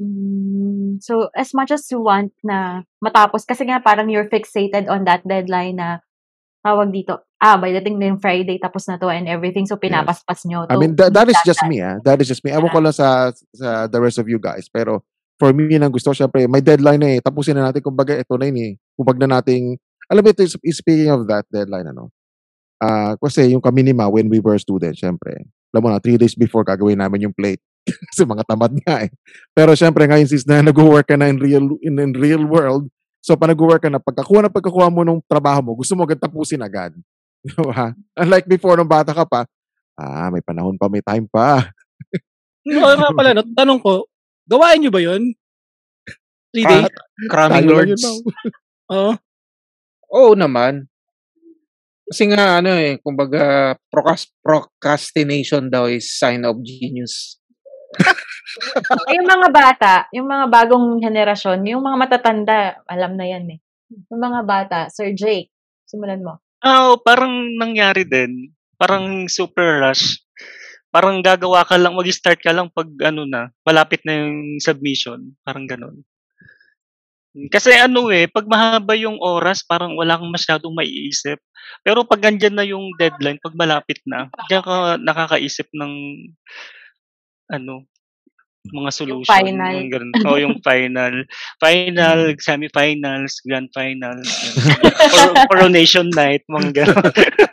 Mm, so, as much as you want na matapos, kasi nga parang you're fixated on that deadline na tawag dito, ah, by the thing na yung Friday, tapos na to and everything. So, pinapaspas nyo I to mean, that, that is just me, ah. That is just me. Ewan ko lang sa, sa the rest of you guys. Pero, for me, nang gusto syempre, may deadline na eh. Tapusin na natin. Kumbaga, ito na yun eh. Kumbaga na nating, alam mo, ito, speaking of that deadline, ano, Ah, kasi yung kami ni Ma, when we were students, syempre, alam mo na, three days before gagawin namin yung plate. kasi mga tamad nga eh. Pero syempre ngayon since na nag-work ka na in real, in, in real world, so pa nag-work ka na, pagkakuha na pagkakuha mo nung trabaho mo, gusto mo agad tapusin agad. Di ba? Unlike before nung bata ka pa, ah, may panahon pa, may time pa. Oo nga pala, no? tanong ko, gawain nyo ba yun? Three Ah, days? Cramming lang yun, lords. Oo. Oo naman. Kasi nga ano eh, kumbaga procrast- procrastination daw is sign of genius. Yung mga bata, yung mga bagong henerasyon, yung mga matatanda, alam na yan eh. Yung mga bata, Sir Jake, simulan mo. Ah, oh, parang nangyari din. Parang super rush. Parang gagawa ka lang, mag-start ka lang pag ano na, malapit na yung submission. Parang ganun. Kasi ano eh, pag mahaba yung oras, parang wala kang masyadong maiisip. Pero pag andyan na yung deadline, pag malapit na, diyan ka nakakaisip ng ano, mga solution. final. Yung ganun. O yung final. Final, semifinals, grand finals. Cor- coronation night, mga ganun.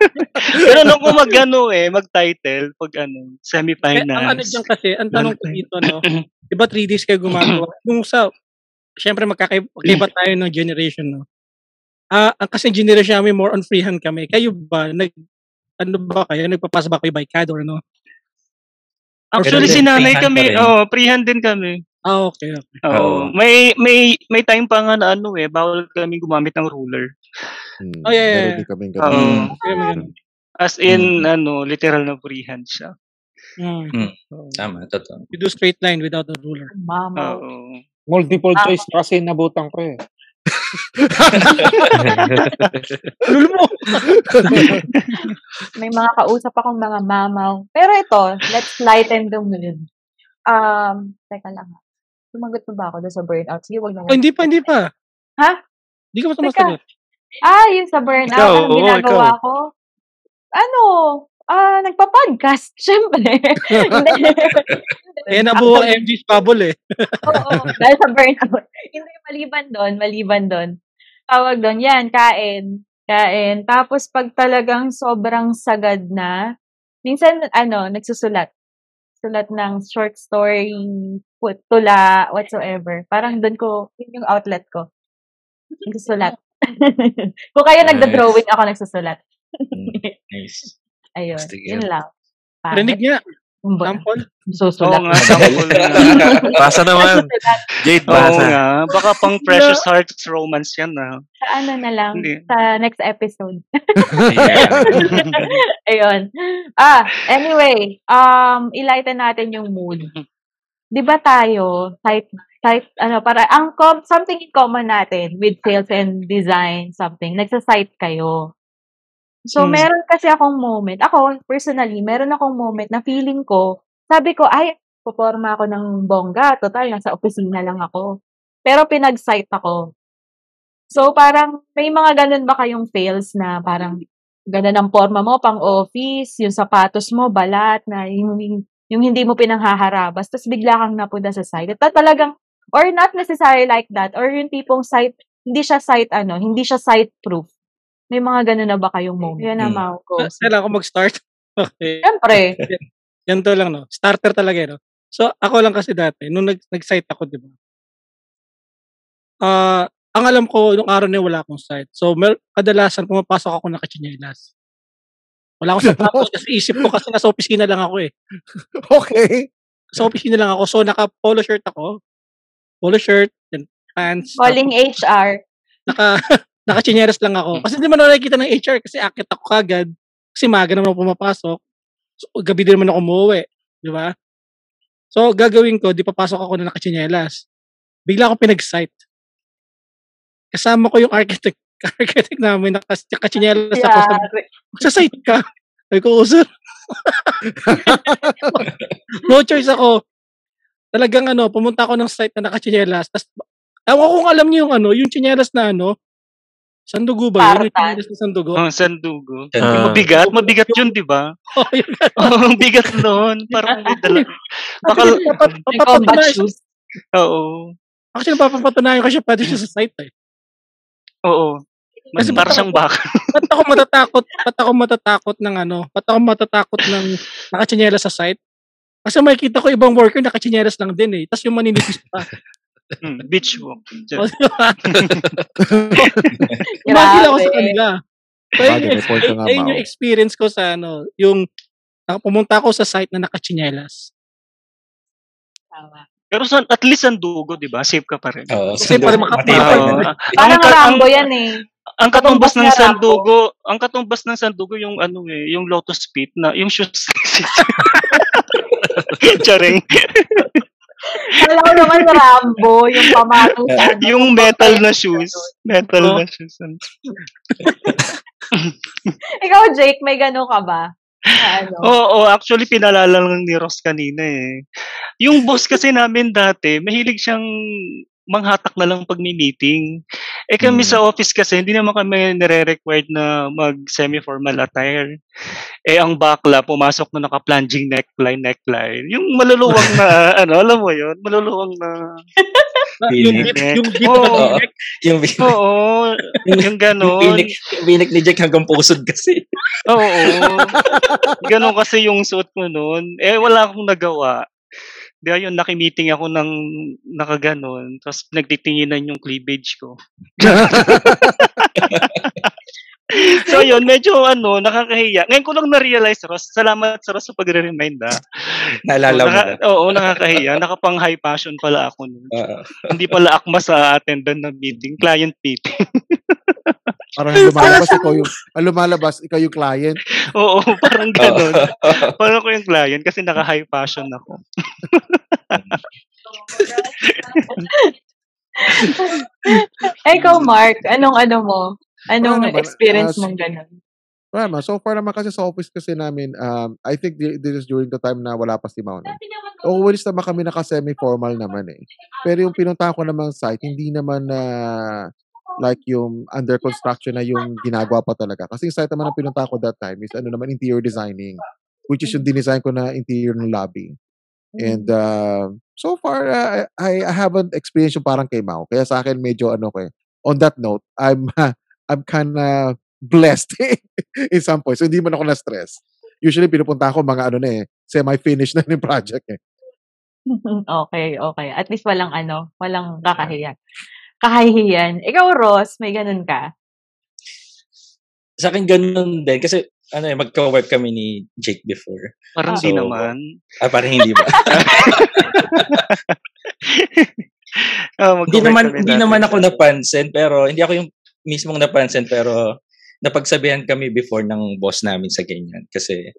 Pero nung kung mag ano eh, mag-title, pag ano, Eh, semifinals. ang ano dyan kasi, ang tanong ko dito, no? Di ba 3 days kayo gumagawa? Nung sa, syempre magkakaiba tayo ng generation, no? Ah, ang kasi generation namin more on freehand kami. Kayo ba, nag, ano ba kayo? Nagpapasa ba kayo by CAD or ano? Actually, sinanay freehand kami. Oh, freehand din kami. Ah, okay, okay. Oo. May may may time pa nga na ano eh, bawal kami gumamit ng ruler. Hmm, Oh, yeah, yeah, meron din kaming ganun. Ganun. As in ano, literal na freehand siya. Mm. Mm. Tama, totoo. you do straight line without a ruler. Mama. Oo. Multiple Ah. choice kasi nabutan ko eh. Lul mo! May mga kausap akong mga mamaw. Pero ito, let's lighten the mood. Um, teka lang ha. Sumagot na ba ako doon sa burnout? Sige, wag na Oh, hindi pa, hindi pa. Ha? Hindi ka pa sumasagot. Ah, yung sa burnout, Ikaw, ang oo, ginagawa ko? Ano? Ah, nagpa-podcast, syempre. Eh, nabuo ang MG's bubble eh. Oo, dahil sa burnout. Hindi, maliban doon, maliban doon. Tawag doon, yan, kain. Kain. Tapos pag talagang sobrang sagad na, minsan, ano, nagsusulat. Sulat ng short story, put, tula, whatsoever. Parang doon ko, yun yung outlet ko. Nagsusulat. Kung kaya Nice. nagda-drawing ako nagsusulat. Nice. Ayun, Astig yun lang. Rinig niya. Sample. Oo Susulat. nga, sample. Basa naman. Jade, Oo basa. nga. Baka pang Precious Hearts romance yan ah. Sa ano na lang, Hindi. sa next episode. Yeah. Ayun. Ah, anyway, um, ilighten natin yung mood. Di ba tayo, type, type, ano, para, ang, com- something in common natin with sales and design, something, nagsa-site kayo. So, Hmm. meron kasi akong moment, ako, personally, meron akong moment na feeling ko, sabi ko, ay, puporma ako ng bongga, total, nasa opisina lang ako. Pero pinag-site ako. So, parang, may mga ganun ba kayong fails na parang, ganda ng forma mo, pang office, yung sapatos mo, balat, na yung, yung hindi mo pinanghaharabas, tapos bigla kang napunta sa site. At talagang, or not necessarily like that, or yung tipong site, hindi siya site, ano, hindi siya site proof. May mga ganun na ba kayong moment? Yan na, Mm. Mau. Go. Ah, Kailangan ko mag-start. Okay. Siyempre. Yan to lang, no? Starter talaga, eh, no? So, ako lang kasi dati, nung nag- nag-site ako, di ba? Ah, ang alam ko, nung araw na wala akong site. So, mer- kadalasan, pumapasok ako nakachinelas. Wala akong sapatos kasi isip ko kasi nasa opisina lang ako eh. Okay. Sa opisina lang ako. So, naka-polo shirt ako. Polo shirt, and pants. Calling HR. naka nakachineras lang ako. Kasi hindi man ako nakikita ng HR kasi akit ako kagad. Kasi maga naman ako pumapasok. So, gabi din naman ako umuwi. Di ba? So, gagawin ko, di papasok ako na nakachinelas. Bigla ako pinag-site. Kasama ko yung architect. Architect namin, nakas- nakachinelas ako. Sabi, Yari. sa site ka. Sabi ko, "Oh, sir. no choice ako. Talagang ano, pumunta ako ng site na nakachinelas. Tapos, ewan ko kung alam niyo yung ano, yung chinelas na ano, sandugo ba yun? Yung Tartan. chinelas na sandugo. Oh, sandugo. Ah. Mabigat, mabigat yun, di ba? Oh, yun. Oh, bigat noon. Parang may dala. Baka, papapatunayan oo. Actually, papapatunayan ko siya pwede siya sa site eh. Oo. Mas Kasi para siyang baka. ba't ako matatakot, ba't ako matatakot ng ano, ba't ako matatakot ng nakachinelas sa site? Kasi makikita ko ibang worker nakachinelas lang din eh. Tapos yung maninipis pa. Hmm, beach walk. O, di ba? Tumagil ako sa kanila. So, yun, yung, experience ko sa ano, yung pumunta ako sa site na nakachinelas. Tama. Pero sa, at least ang dugo, di ba? Safe ka pa rin. Oo, Kasi para Oo. na. Parang Rambo ang- yan eh. Ang katumbas ng sandugo, ang katumbas ng sandugo yung ano eh, yung lotus pit na, yung shoes. Charing. Kala ko naman Rambo, yung pamato sa ano. yung metal na shoes. Metal Oh. na shoes. Ikaw, Jake, may gano'n ka ba? Na ano? Oo, actually pinalala lang ni Ross kanina eh. Yung boss kasi namin dati, mahilig siyang manghatak na lang pag may meeting. Eh kami Hmm. sa office kasi, hindi naman kami nire-required na mag semi-formal attire. Eh ang bakla, pumasok na naka-plunging neckline, neckline. Yung maluluwang na, ano, alam mo yun? Maluluwang na, Na- yung Binik. dip, yung dip Oo. Oo. neck. Yung, oo, yung ganon. binik, yung binik ni Jack hanggang pusod kasi. Oo. Ganon kasi yung suot ko noon. Eh, wala akong nagawa. Di ayun, nakimeeting ako ng nakaganon. Tapos nagtitinginan yung cleavage ko. so yun, medyo ano, nakakahiya. Ngayon ko lang na-realize, Ross. Salamat sa Ross sa pagre-remind ah. Naalala mo Naka- na. Oo, nakakahiya. Nakapang high passion pala ako nun. Oo. Hindi pala akma sa attendant ng meeting, client meeting. Parang lumalabas ikaw yung, ah, lumalabas ikaw yung client. Oo, parang ganon. Oo. Parang ko yung client kasi naka-high passion ako. Eh, ikaw, Mark, anong ano mo? Anong naman, experience ah, mong gano'n? Wala naman. So far naman kasi sa office kasi namin, um, I think thi- this is during the time na wala pa si Mau. No? Always naman kami naka-semi-formal naman eh. Pero yung pinuntahan ko namang site, hindi naman na like yung under construction na yung ginagawa pa talaga. Kasi yung site naman na pinuntahan ko that time is ano naman interior designing, which is yung dinesign ko na interior ng lobby. And uh, so far, uh, I, I haven't experienced yung parang kay Mau. Kaya sa akin, medyo ano ko eh. On that note, I'm, I'm kind of blessed in some point. So hindi man ako na-stress. Usually, pinupunta ko mga ano na eh, semi-finish na yung project eh. okay, okay. At least walang ano, walang kakahiyan. Kahihiyan. Ikaw, Ross, may ganun ka? Sa akin ganun din. Kasi ano eh, magka-work kami ni Jake before. Parang So, naman. Ah, parang hindi ba? Ah, hindi naman kami hindi naman ako napansin pero hindi ako yung mismong napansin pero napagsabihan kami before ng boss namin sa ganyan kasi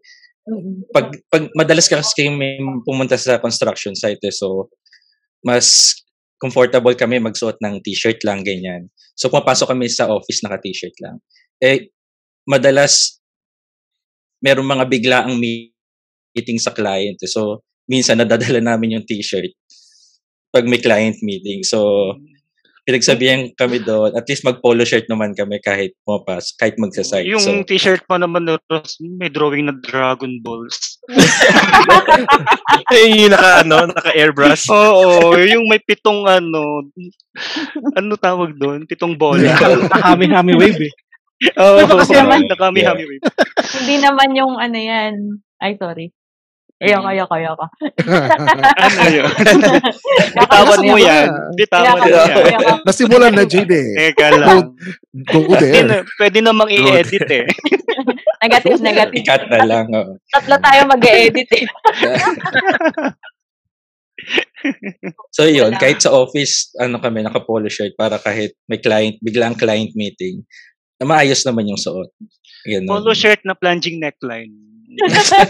pag, pag madalas kasi kami pumunta sa construction site eh, so mas comfortable kami magsuot ng t-shirt lang ganyan. So pumapasok kami sa office naka t-shirt lang. Eh madalas merong mga biglaang meeting sa client. eh. So minsan nadadala namin yung t-shirt pag may client meeting. So pinagsabihan kami doon, at least mag-polo shirt naman kami kahit pumapas, kahit magsa-site. Yung So, t-shirt mo naman, Ross, may drawing na Dragon Balls. Ay, naka, ano, naka airbrush. Oo, yung may pitong ano, ano tawag doon? Pitong bola. Hami-hami wave eh. Oo, Ito kasi naman- nakami-hami. Hindi naman yung ano yan. Ay, sorry. Ayoko, ayoko, ayoko. Ano yun? Bitawan mo yan. Bitawan mo yan. Nasimulan na, Jade eh. Teka lang. Go Pwede, there. na, pwede namang i-edit eh. Negative, negative. ikat na lang. oo. Tatlo tayo mag-edit eh. So yun, kahit sa office, ano kami, naka-polo shirt para kahit may client, biglang client meeting, na maayos naman yung suot. Ganun. Polo shirt na plunging neckline.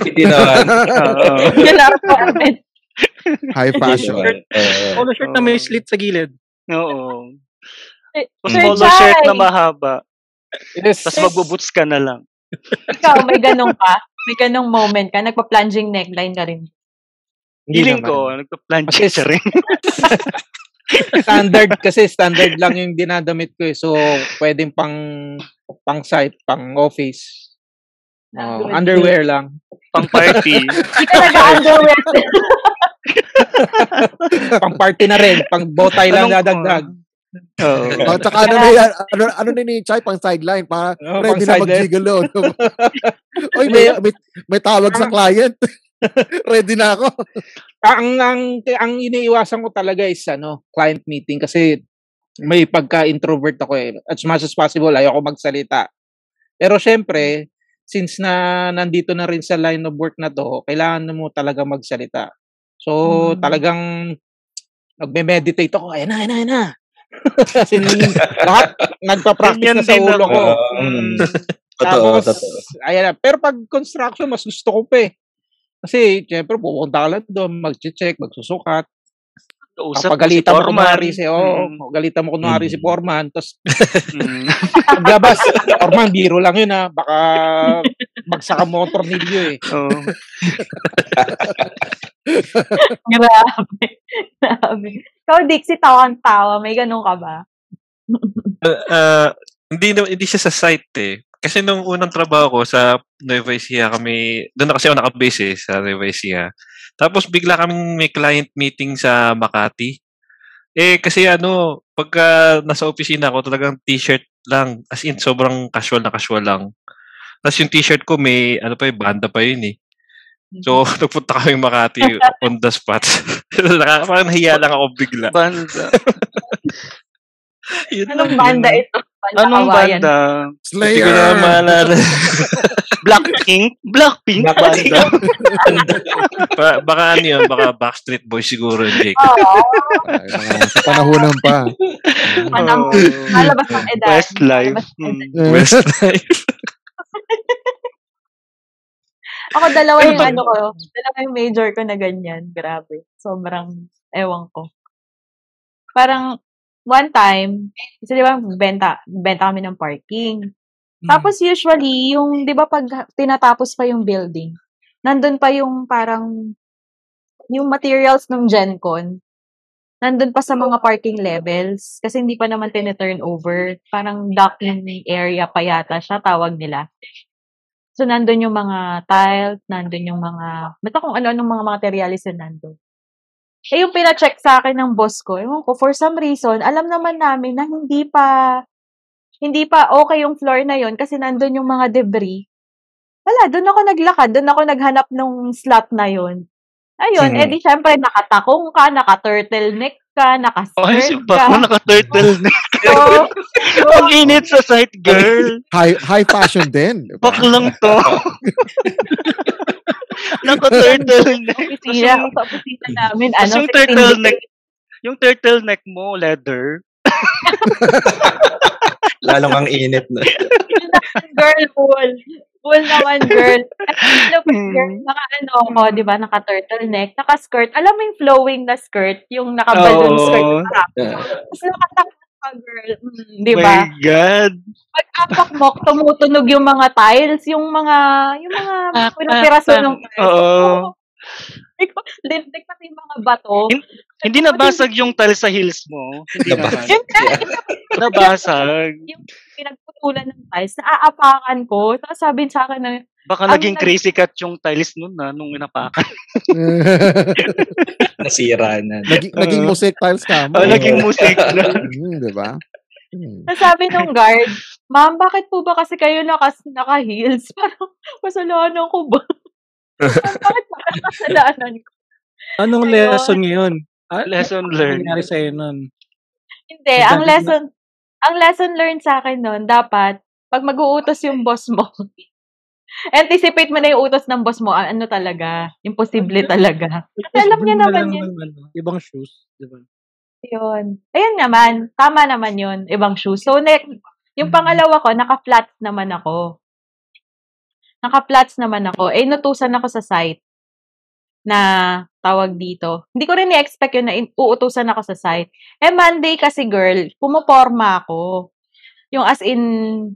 Hindi naman. Yun ang comment. High fashion. Polo shirt na may slit sa gilid. Oo. Eh, Tapos Sir polo shirt na mahaba. Yes. Tapos magbuboots ka na lang. ikaw, may ganun ka? May ganung moment ka? Nagpa-plunging neckline ka rin. Hindi Feeling naman. ko, nagpa-plunging siya rin. standard kasi standard lang yung dinadamit ko eh. So pwedeng pang pang site, pang office. Oh, underwear lang. Pang party. Hindi ka nag-underwear. pang party na rin, pang bow tie lang dadagdag. Oo. Oh, tsaka ano na yan, ano, ano na ni Chay, pang sideline, para Oo, ready pang na mag-gigolo. Oy, may, may, may tawag sa client. ready na ako. ang ang ang iniiwasan ko talaga is ano, client meeting kasi may pagka-introvert ako eh. As much as possible, ayoko magsalita. Pero syempre, since na nandito na rin sa line of work na to, kailangan mo talaga magsalita. So, Mm. talagang nagme-meditate ako, ayan na, ayan na, ayan na. Kasi lahat nagpa-practice na sa ulo ko. Mm. Totoo, Tapos, totoo. ayan na. Pero pag construction, mas gusto ko pa eh. Kasi, syempre, pupunta ka lang doon, mag-check, magsusukat. Usap Papagalitan si mo kunwari Foreman. si, oh, Mm. galitan mo kunwari si Mm. Foreman, tapos Mm. paglabas, Foreman, biro lang yun ha, baka magsaka mo ang tornilyo eh. Oo. Grabe. Grabe. Ikaw, Dixie, tawang-tawa. May ganun ka ba? Ah, hindi na, hindi siya sa site eh. Kasi nung unang trabaho ko sa Nueva Ecija kami, doon na kasi ako nakabase eh, sa Nueva Ecija. Tapos bigla kaming may client meeting sa Makati. Eh kasi ano, pagka nasa opisina ako, talagang t-shirt lang. As in, sobrang casual na casual lang. Tapos yung t-shirt ko may, ano pa yung banda pa yun eh. So, nagpunta kami Makati on the spot. Parang nahiya lang ako bigla. Banda. Yun Anong lang banda yun. ito? Banda Anong Hawaiian. banda? Hindi ko na Slayer! maalala. Blackpink? Blackpink Blackpink. banda? ba- baka ano yun, baka Backstreet Boys siguro, Jake. Oo. Sa panahonan pa. Oo. malabas ng edad. Westlife. Malabas ng edad. Mm. Westlife. Ako, dalawa Ano yung ano ko. Dalawa yung major ko na ganyan. Grabe. Sobrang, ewan ko. Parang, one time, kasi di ba, benta, benta kami ng parking. Tapos usually, yung, di ba, pag tinatapos pa yung building, nandun pa yung parang, yung materials ng GenCon, nandun pa sa mga parking levels. Kasi hindi pa naman tiniturn over. Parang docking area pa yata siya, tawag nila. So, nandun yung mga tiles, nandun yung mga, basta kung ano-anong mga materialis na nandun. Eh, yung pina-check sa akin ng boss ko, ewan ko, for some reason, alam naman namin na hindi pa, hindi pa okay yung floor na yon kasi nandun yung mga debris. Wala, doon ako naglakad, doon ako naghanap ng slot na yon. Ayun, Mhm. eh di syempre nakatakong ka, naka-turtleneck ka, Ay, si naka-skirt Bako ka. naka-turtle na. So, Ang init sa site, girl. High, high fashion din. di ba? Baklang to. Naka-turtle neck. opisina, sa opisina namin, ano, yung 16 turtleneck, yung turtleneck mo, leather. Lalong ang init na. girl, wool. Wool naman, girl. At Hmm. girl, naka ano ako, di ba, naka turtleneck, naka skirt. Alam mo yung flowing na skirt, yung naka balloon Oo. skirt. Tapos nakatakot ka, girl. Mm, di My ba? God. Pag apak mo, tumutunog yung mga tiles, yung mga, yung mga Ah, punong ah, piraso ah. ng tiles. Oo. Lintik pati yung mga bato. Hin- Hindi nabasag yung tiles sa heels mo. Hindi. Yung Nabasag. pinagputulan ng tiles, naaapakan ko. Tapos sabi sa akin na, Baka Ang naging nag- crazy cut yung tiles nun na nung inapakan. Nasira na. naging, naging Oo. mosaic tiles ka. Oh, naging music na. Hmm, di ba? Hmm. Tapos sabi nung guard, Ma'am, bakit po ba kasi kayo naka, naka-heels? Parang, kasalanan ko ba? bakit ba kasalanan ko? Anong Ayun. lesson ngayon? Ah, Lesson ano learned. nangyari sa'yo nun? Hindi, Sabi ang lesson, ang lesson learned sa akin nun, dapat, pag mag-uutos yung boss mo, anticipate mo na yung utos ng boss mo, ano talaga, imposible talaga. Kasi alam niya naman yun. ano, ibang shoes, di ba? Yun. Ayun naman, tama naman yun, ibang shoes. So, next, yung pangalawa ko, naka-flats naman ako. Naka-flats naman ako. Eh, nutusan ako sa site na tawag dito. Hindi ko rin i-expect yun na in- uutusan ako sa site. Eh, Monday kasi, girl, pumoporma ako. Yung as in,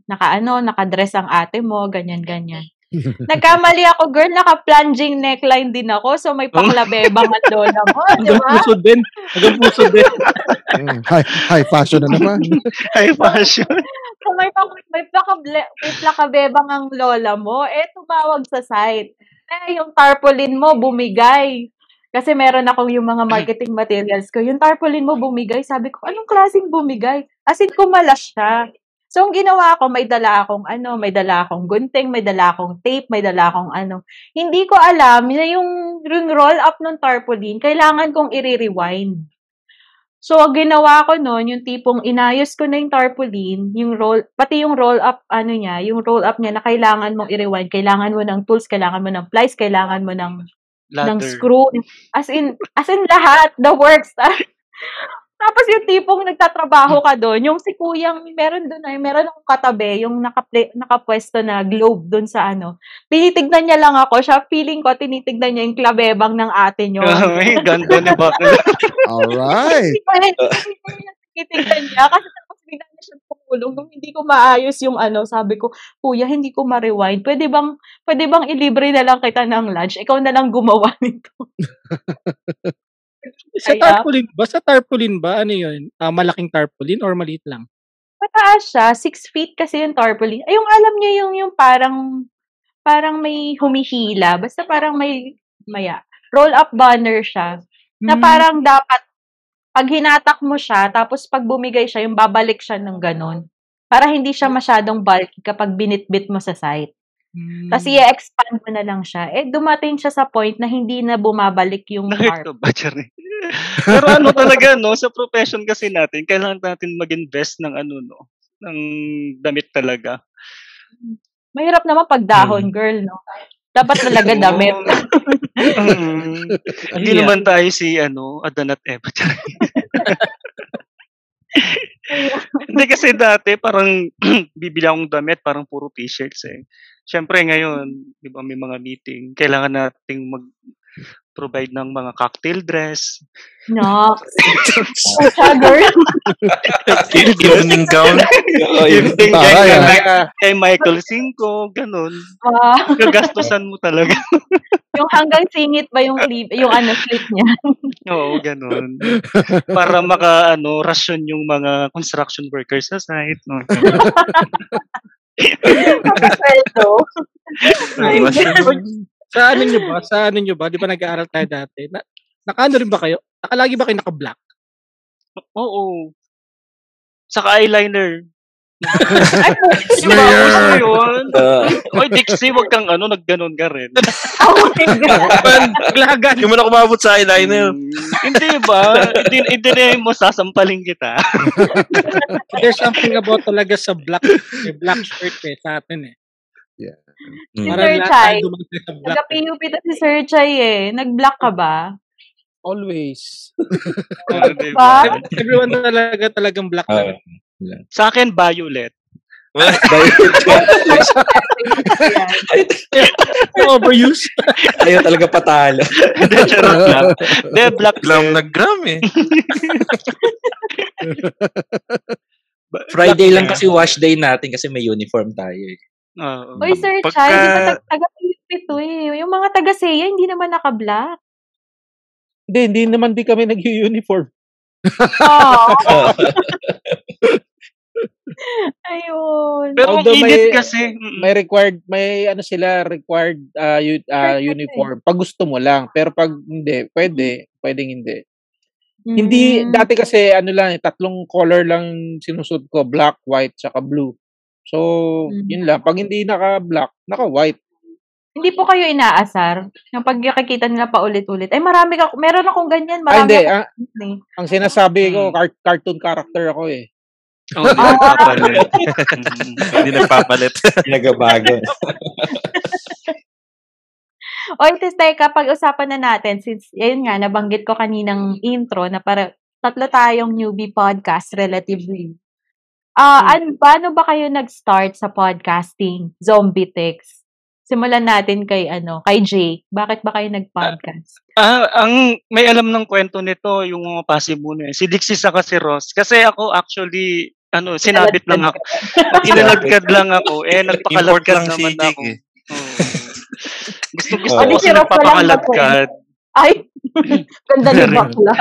naka-ano, naka-dress ang ate mo, ganyan-ganyan. Nagkamali ako, girl, naka-plunging neckline din ako, so may paklabebang at lola mo, di Hanggang ba? puso din. Hanggang puso din. Hmm, high, high fashion na naman. High fashion. So, may, pa, may, plakable, may plakabebang ang lola mo, eh, tumawag sa site. Eh, yung tarpaulin mo, bumigay. Kasi meron akong yung mga marketing materials ko. Yung tarpaulin mo bumigay, sabi ko, anong klaseng bumigay? As in, kumalas siya. So, ang ginawa ko, may dala akong ano, may dala akong gunting, may dala akong tape, may dala akong ano. Hindi ko alam na yung, yung roll up ng tarpaulin, kailangan kong i-rewind. So, ang ginawa ko noon, yung tipong inayos ko na yung tarpaulin, yung roll, pati yung roll up, ano niya, yung roll up niya na kailangan mong i-rewind, kailangan mo ng tools, kailangan mo ng plies, kailangan mo ng, ng Ladder. screw. As in, as in lahat, the works. Tapos yung tipong nagtatrabaho ka doon, yung si kuyang, meron doon ay, meron akong katabi, yung nakaple, nakapwesto na globe doon sa ano. Tinitignan niya lang ako, siya feeling ko, tinitignan niya yung klabebang ng ate niyo. May ganda ni Bakla. Alright. Tinitignan niya, kasi tapos bigla na siya pumulong, nung hindi ko maayos yung ano, sabi ko, kuya, hindi ko ma-rewind, pwede bang, pwede bang ilibre na lang kita ng lunch, ikaw na lang gumawa nito. Sa tarpaulin ba? Sa tarpaulin ba? Ano yun? Ah, malaking tarpaulin or maliit lang? Mataas siya, six feet kasi yung tarpaulin. Ay, yung alam niyo yung, yung parang, parang may humihila, basta parang may, maya, roll-up banner siya, na Hmm. parang dapat, pag hinatak mo siya, tapos pag bumigay siya, yung babalik siya ng ganun. Para hindi siya masyadong bulky kapag binitbit mo sa site. Hmm. Tapos i-expand mo na lang siya. Eh, dumating siya sa point na hindi na bumabalik yung Charing? Pero ano talaga, no? Sa profession kasi natin, kailangan natin mag-invest ng ano, no? Ng damit talaga. Mahirap naman pag dahon, girl, no? Dapat talaga damit. Mm. Hindi naman tayo si, ano, Adan at Eva. Hindi kasi dati, parang bibili akong damit, parang puro t-shirts eh. Siyempre ngayon, di ba may mga meeting, kailangan nating mag-provide ng mga cocktail dress. No. Girl. Evening gown. Evening Taray, kay, ah. kay, Michael Cinco, ganun. Ah, Gagastusan mo talaga. yung hanggang singit ba yung clip, yung ano, slip niya? Oo, ganun. Para maka, ano, rasyon yung mga construction workers sa site. No? Kapasweldo. Sa ano nyo ba? Sa ano nyo ba? Di ba nag-aaral tayo dati? Na, naka-ano rin ba kayo? Nakalagi ba kayo naka-black? Oo. Saka eyeliner. Ay, uso yun? Ah, Oy, Dixie, wag kang ano, nagganon ka rin. God. Naglagan. Hindi mo na kumabot sa eyeliner. Mm, hindi ba? Hindi, hindi na mo sasampalin kita. There's something about talaga sa black, eh, black shirt eh, sa atin eh. Si mm. Parang Sir Chai. eh. Taga-PUP to si Sir Chai eh. Nag-block ka ba? Always. Everyone talaga talagang black Ah, talaga. Sa akin, violet. Overuse. Ayaw talaga patalo. Hindi, charot lang. Hindi, black din. na gram eh. Friday lang din. kasi wash day natin kasi may uniform tayo eh. Oo. Uy, Sir Pagka- Chai, di ba tag- taga-PUP to eh. Yung mga taga-SEA, hindi naman naka-black. Hindi, hindi naman di kami nag-uniform. Oh. Ayun. Pero ang Although init may- kasi. mm, May required, may ano sila, required uh, u- uh, uniform. Pag gusto mo lang. Pero pag hindi, pwede. Pwedeng hindi. Hindi, Mm. dati kasi ano lang, eh, tatlong color lang sinusot ko. Black, white, tsaka blue. So, Mm. yun lang. Pag hindi naka-black, naka-white. Hindi po kayo inaasar. Yung pag nakikita nila pa ulit-ulit. Ay, marami ka, meron akong ganyan. Ay, Marami hindi. akong ah, ganyan eh. ang sinasabi ko, Mm. car- cartoon character ako eh. Oh, di nagpapalit. Hindi nagpapalit. Nagabago. O, ito, teka, pag-usapan na natin, since, yun nga, nabanggit ko kaninang intro na para tatlo tayong newbie podcast relatively. Ah, an, paano ba kayo nag-start sa podcasting? Zombie Text. Simulan natin kay ano, kay Jake. Bakit ba kayo nag-podcast? Ah, ang may alam ng kwento nito yung mga pasimuno eh. Si Dixie saka si Ross. Kasi ako actually ano, sinabit lang ako. Inaladkad lang ako. Eh, si naman ako. eh. Oo. Gusto gusto Oh, ko kasi si Ross na lang nagpapakaladkad. Ay, ganda ni bakla.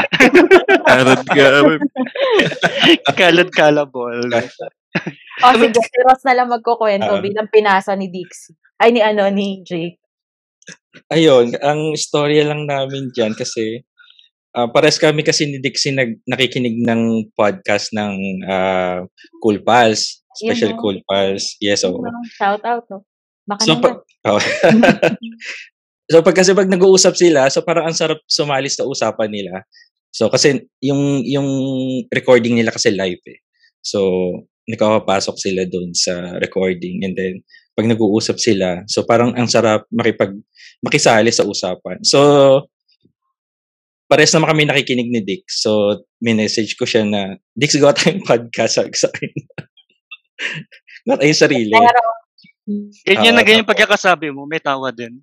Arad ka. arad. Kalad-kalabol. O, sige, si Ross na lang magkukwento Ah. bilang pinasa ni Dixie. Ay, ni ano, ni Jake. ayun, ang storya lang namin dyan kasi uh, pares kami kasi ni Dixie nag, nakikinig ng podcast ng uh, Cool Pals. Special Yun, no? Cool Pals. Yes, oo. Shout out, oh. Baka So, pa- oh. so pag kasi pag nag-uusap sila, so parang ang sarap sumali sa usapan nila. So kasi yung yung recording nila kasi live eh. So nakakapasok sila doon sa recording and then pag nag-uusap sila, so parang ang sarap makipag makisali sa usapan. So pares naman kami nakikinig ni Dick. So minessage ko siya na Dick, gawa tayong podcast sabi sa akin. Gawa tayong sarili. Pero, Ganyan na Oo, ganyan pagkakasabi mo, may tawa din.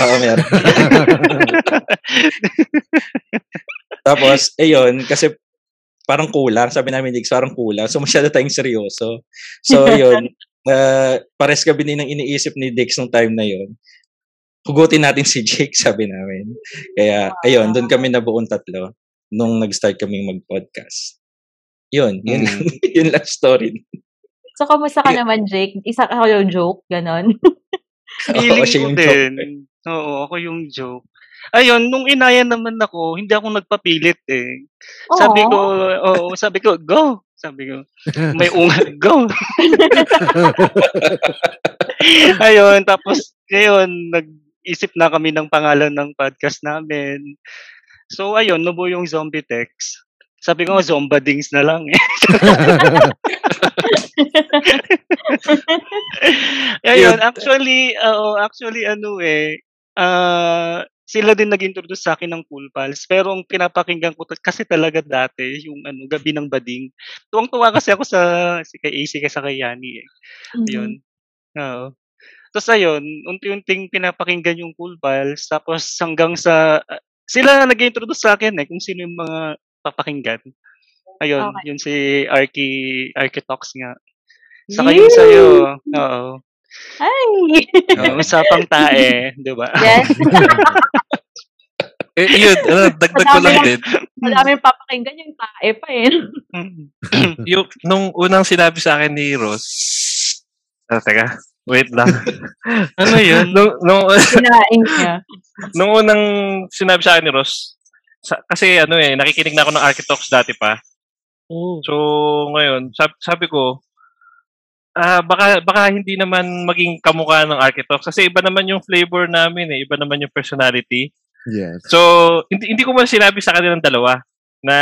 Oo, meron. Tapos, ayun, kasi parang kulang. Sabi namin, Dix, parang kulang. So, masyado tayong seryoso. So, yun. Uh, pares kami din ng iniisip ni Dix nung time na yun. Hugutin natin si Jake, sabi namin. Kaya, ayun, doon kami nabuong tatlo nung nag-start kaming mag-podcast. Yun, yun, yun lang story. so, kamusta ka naman, Jake? Isa ka yung joke, ganon. Feeling siya ko yung din. Oo, ako yung joke. Ayun, nung inaya naman ako, hindi ako nagpapilit eh. Sabi ko, oo, sabi ko, go. Sabi ko, may ungat, go. Ayun, tapos, ngayon, nag-isip na kami ng pangalan ng podcast namin. So, ayun, nabuo yung zombie text. Sabi ko, zombadings na lang eh. Ayun, Yun. actually, oo, actually, ano eh, ah, sila din nag-introduce sa akin ng Cool Pals. Pero ang pinapakinggan ko kasi talaga dati, yung ano, Gabi ng Bading. Tuwang-tuwa kasi ako sa, si kay AC kasi kay Yani eh. Yun. Oo. Tapos ayun, unti-unting pinapakinggan yung Cool Pals. Tapos hanggang sa, ah, sila na nag-introduce sa akin eh, kung sino yung mga papakinggan. Ayun, Okay. yun si Arky, Arky Talks nga. Saka yung sa'yo. Oo. Ay! Oo, usapang tae, di ba? yes. Eh, yun, ano, dagdag ko lang din. Madami papakinggan yung tae pa eh. yung, nung unang sinabi sa akin ni Ross, ah, teka, wait lang. ano yun? nung, nung, Kinain niya. nung unang sinabi sa akin ni Ross, sa, kasi ano eh, nakikinig na ako ng Architox dati pa. Oh. So, ngayon, sabi, sabi ko, ah baka, baka hindi naman maging kamukha ng Architox. Kasi iba naman yung flavor namin eh, iba naman yung personality. Yes. So, hindi, hindi ko man sinabi sa kanilang dalawa na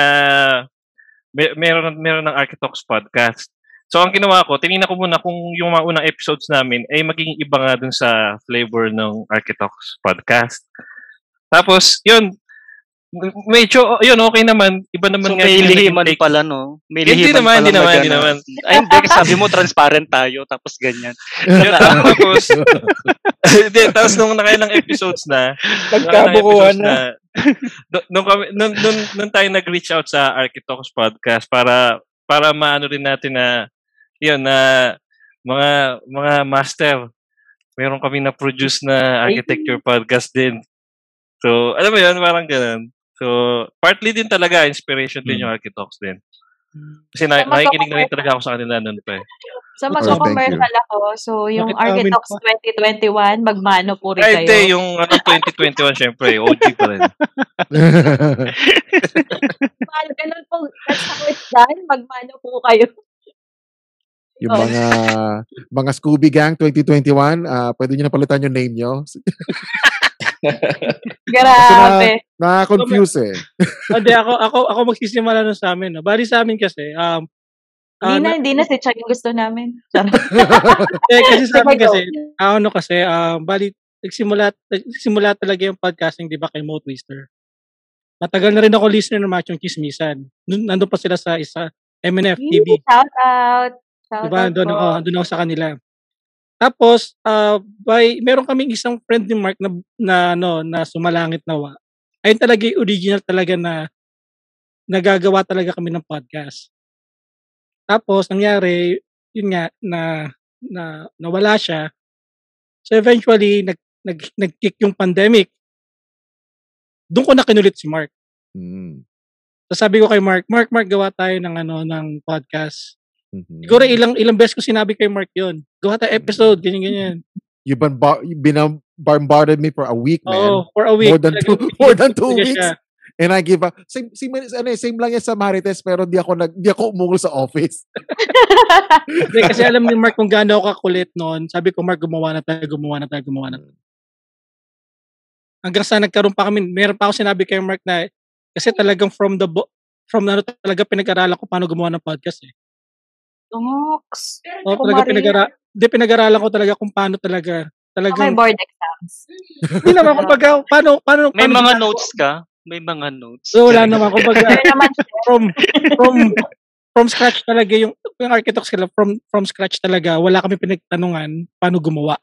may, meron, meron ng Architox podcast. So, ang ginawa ko, tinignan ko muna kung yung mga unang episodes namin ay magiging iba nga dun sa flavor ng Architox podcast. Tapos, yun, medyo, yun, okay naman. Iba naman So, nga may lihiman take. pala, no? May Hindi lihiman naman, pala hindi na naman, hindi naman. Ay, hindi. kasi Sabi mo, transparent tayo, tapos ganyan. Yun, tapos, hindi, tapos nung nakailang episodes na, Nagkabukuhan na. nung, nung, kami, nung, nung, nung tayo nag-reach out sa Architox podcast para para maano rin natin na yun na mga mga master meron kami na produce na architecture podcast din so alam mo yun parang ganun so partly din talaga inspiration din yung Architox din kasi na, nakikinig na rin talaga ako sa kanila noon pa eh. So, Oh, magko-commercial ako. So, yung Bakit amin Architox 2021, magmano po rin Ay, kayo. hindi, yung ano, 2021 syempre, OG pa rin. Mahal, ganun po. That's how it's done. Magmano po kayo. Yung Oh. mga mga Scooby Gang 2021, ah pwede niyo na palitan yung name niyo. Grabe. Na-confuse eh. Hindi, ako, ako, ako magsisimula nun sa amin. No? Bali sa amin kasi, um, ah, Hindi na, na- hindi na si Chang yung gusto namin. Eh, kasi sa amin kasi, ah, ano kasi, um, bali, nagsimula, nagsimula talaga yung podcasting, di ba, kay Mo Twister. Matagal na rin ako listener ng Machong Chismisan. Nandun pa sila sa isa, MNF TV. Shout out. Shout Diba? Doon po. ako, doon ako sa kanila. Tapos, ah by, meron kaming isang friend ni Mark na, na, ano, na sumalangit nawa. Ayun talaga yung original talaga na nagagawa talaga kami ng podcast. Tapos, nangyari, yun nga, na, na nawala siya. So, eventually, nag, nag, nag-kick yung pandemic. Doon ko na kinulit si Mark. Mm. So, sabi ko kay Mark, Mark, Mark, gawa tayo ng, ano, ng podcast. Mhm. Siguro ilang ilang beses ko sinabi kay Mark yon. Gawa tayo episode, ganyan ganyan. you bomba- you bina- bombarded me for a week, man. Oo, for a week. More than two, more than two weeks. siya. And I give up. Same, same, ano, eh, same lang yan sa Marites, pero di ako, nag, di ako umungol sa office. Kasi alam ni Mark kung gaano ako kakulit noon. Sabi ko, Mark, gumawa na tayo, gumawa na tayo, gumawa na tayo. Hanggang sa nagkaroon pa kami, meron pa ako sinabi kay Mark na, kasi talagang from the, bo- from ano talaga pinag-aralan ko paano gumawa ng podcast eh. Tungoks. Oo, talaga pinag-ara Hindi, pinag-aralan ko talaga kung paano talaga. Okay, Talagang, board exams. hindi naman, kumbaga, paano, paano, May paano mga ginagawa- notes ka? May mga notes. So, wala naman, kumbaga, Meron naman from, from, from scratch talaga yung, yung architects sila, from, from scratch talaga, wala kami pinagtanungan paano gumawa.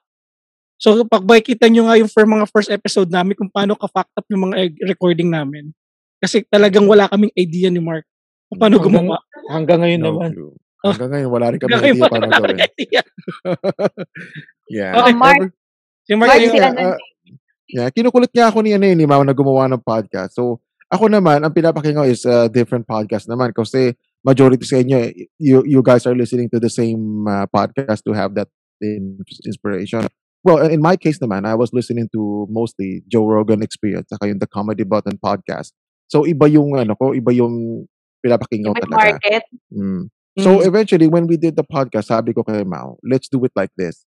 So, pag makikita nyo nga yung for mga first episode namin kung paano ka-fact up yung mga e- recording namin. Kasi talagang wala kaming idea ni Mark kung paano Hanggang- gumawa. Hanggang ngayon No naman. clue. Hanggang ngayon, wala rin kami Hanggang idea ngayon, paano wala gawin. yeah. Okay. Oh, Mark. Si Mark, Mark, sila uh, yeah, kinukulit nga ako ni, ano, eh, ni Mao na gumawa ng podcast. So, ako naman, ang pinapakinggan ko is a different podcast naman kasi majority sa inyo, you, you guys are listening to the same uh, podcast to have that in- inspiration. Well, in my case naman, I was listening to mostly Joe Rogan Experience saka yung The Comedy Button podcast. So, iba yung, ano ko, iba yung pinapakinggan ko talaga. market. Mm. So Mm. eventually, when we did the podcast, sabi ko kay Mao, let's do it like this.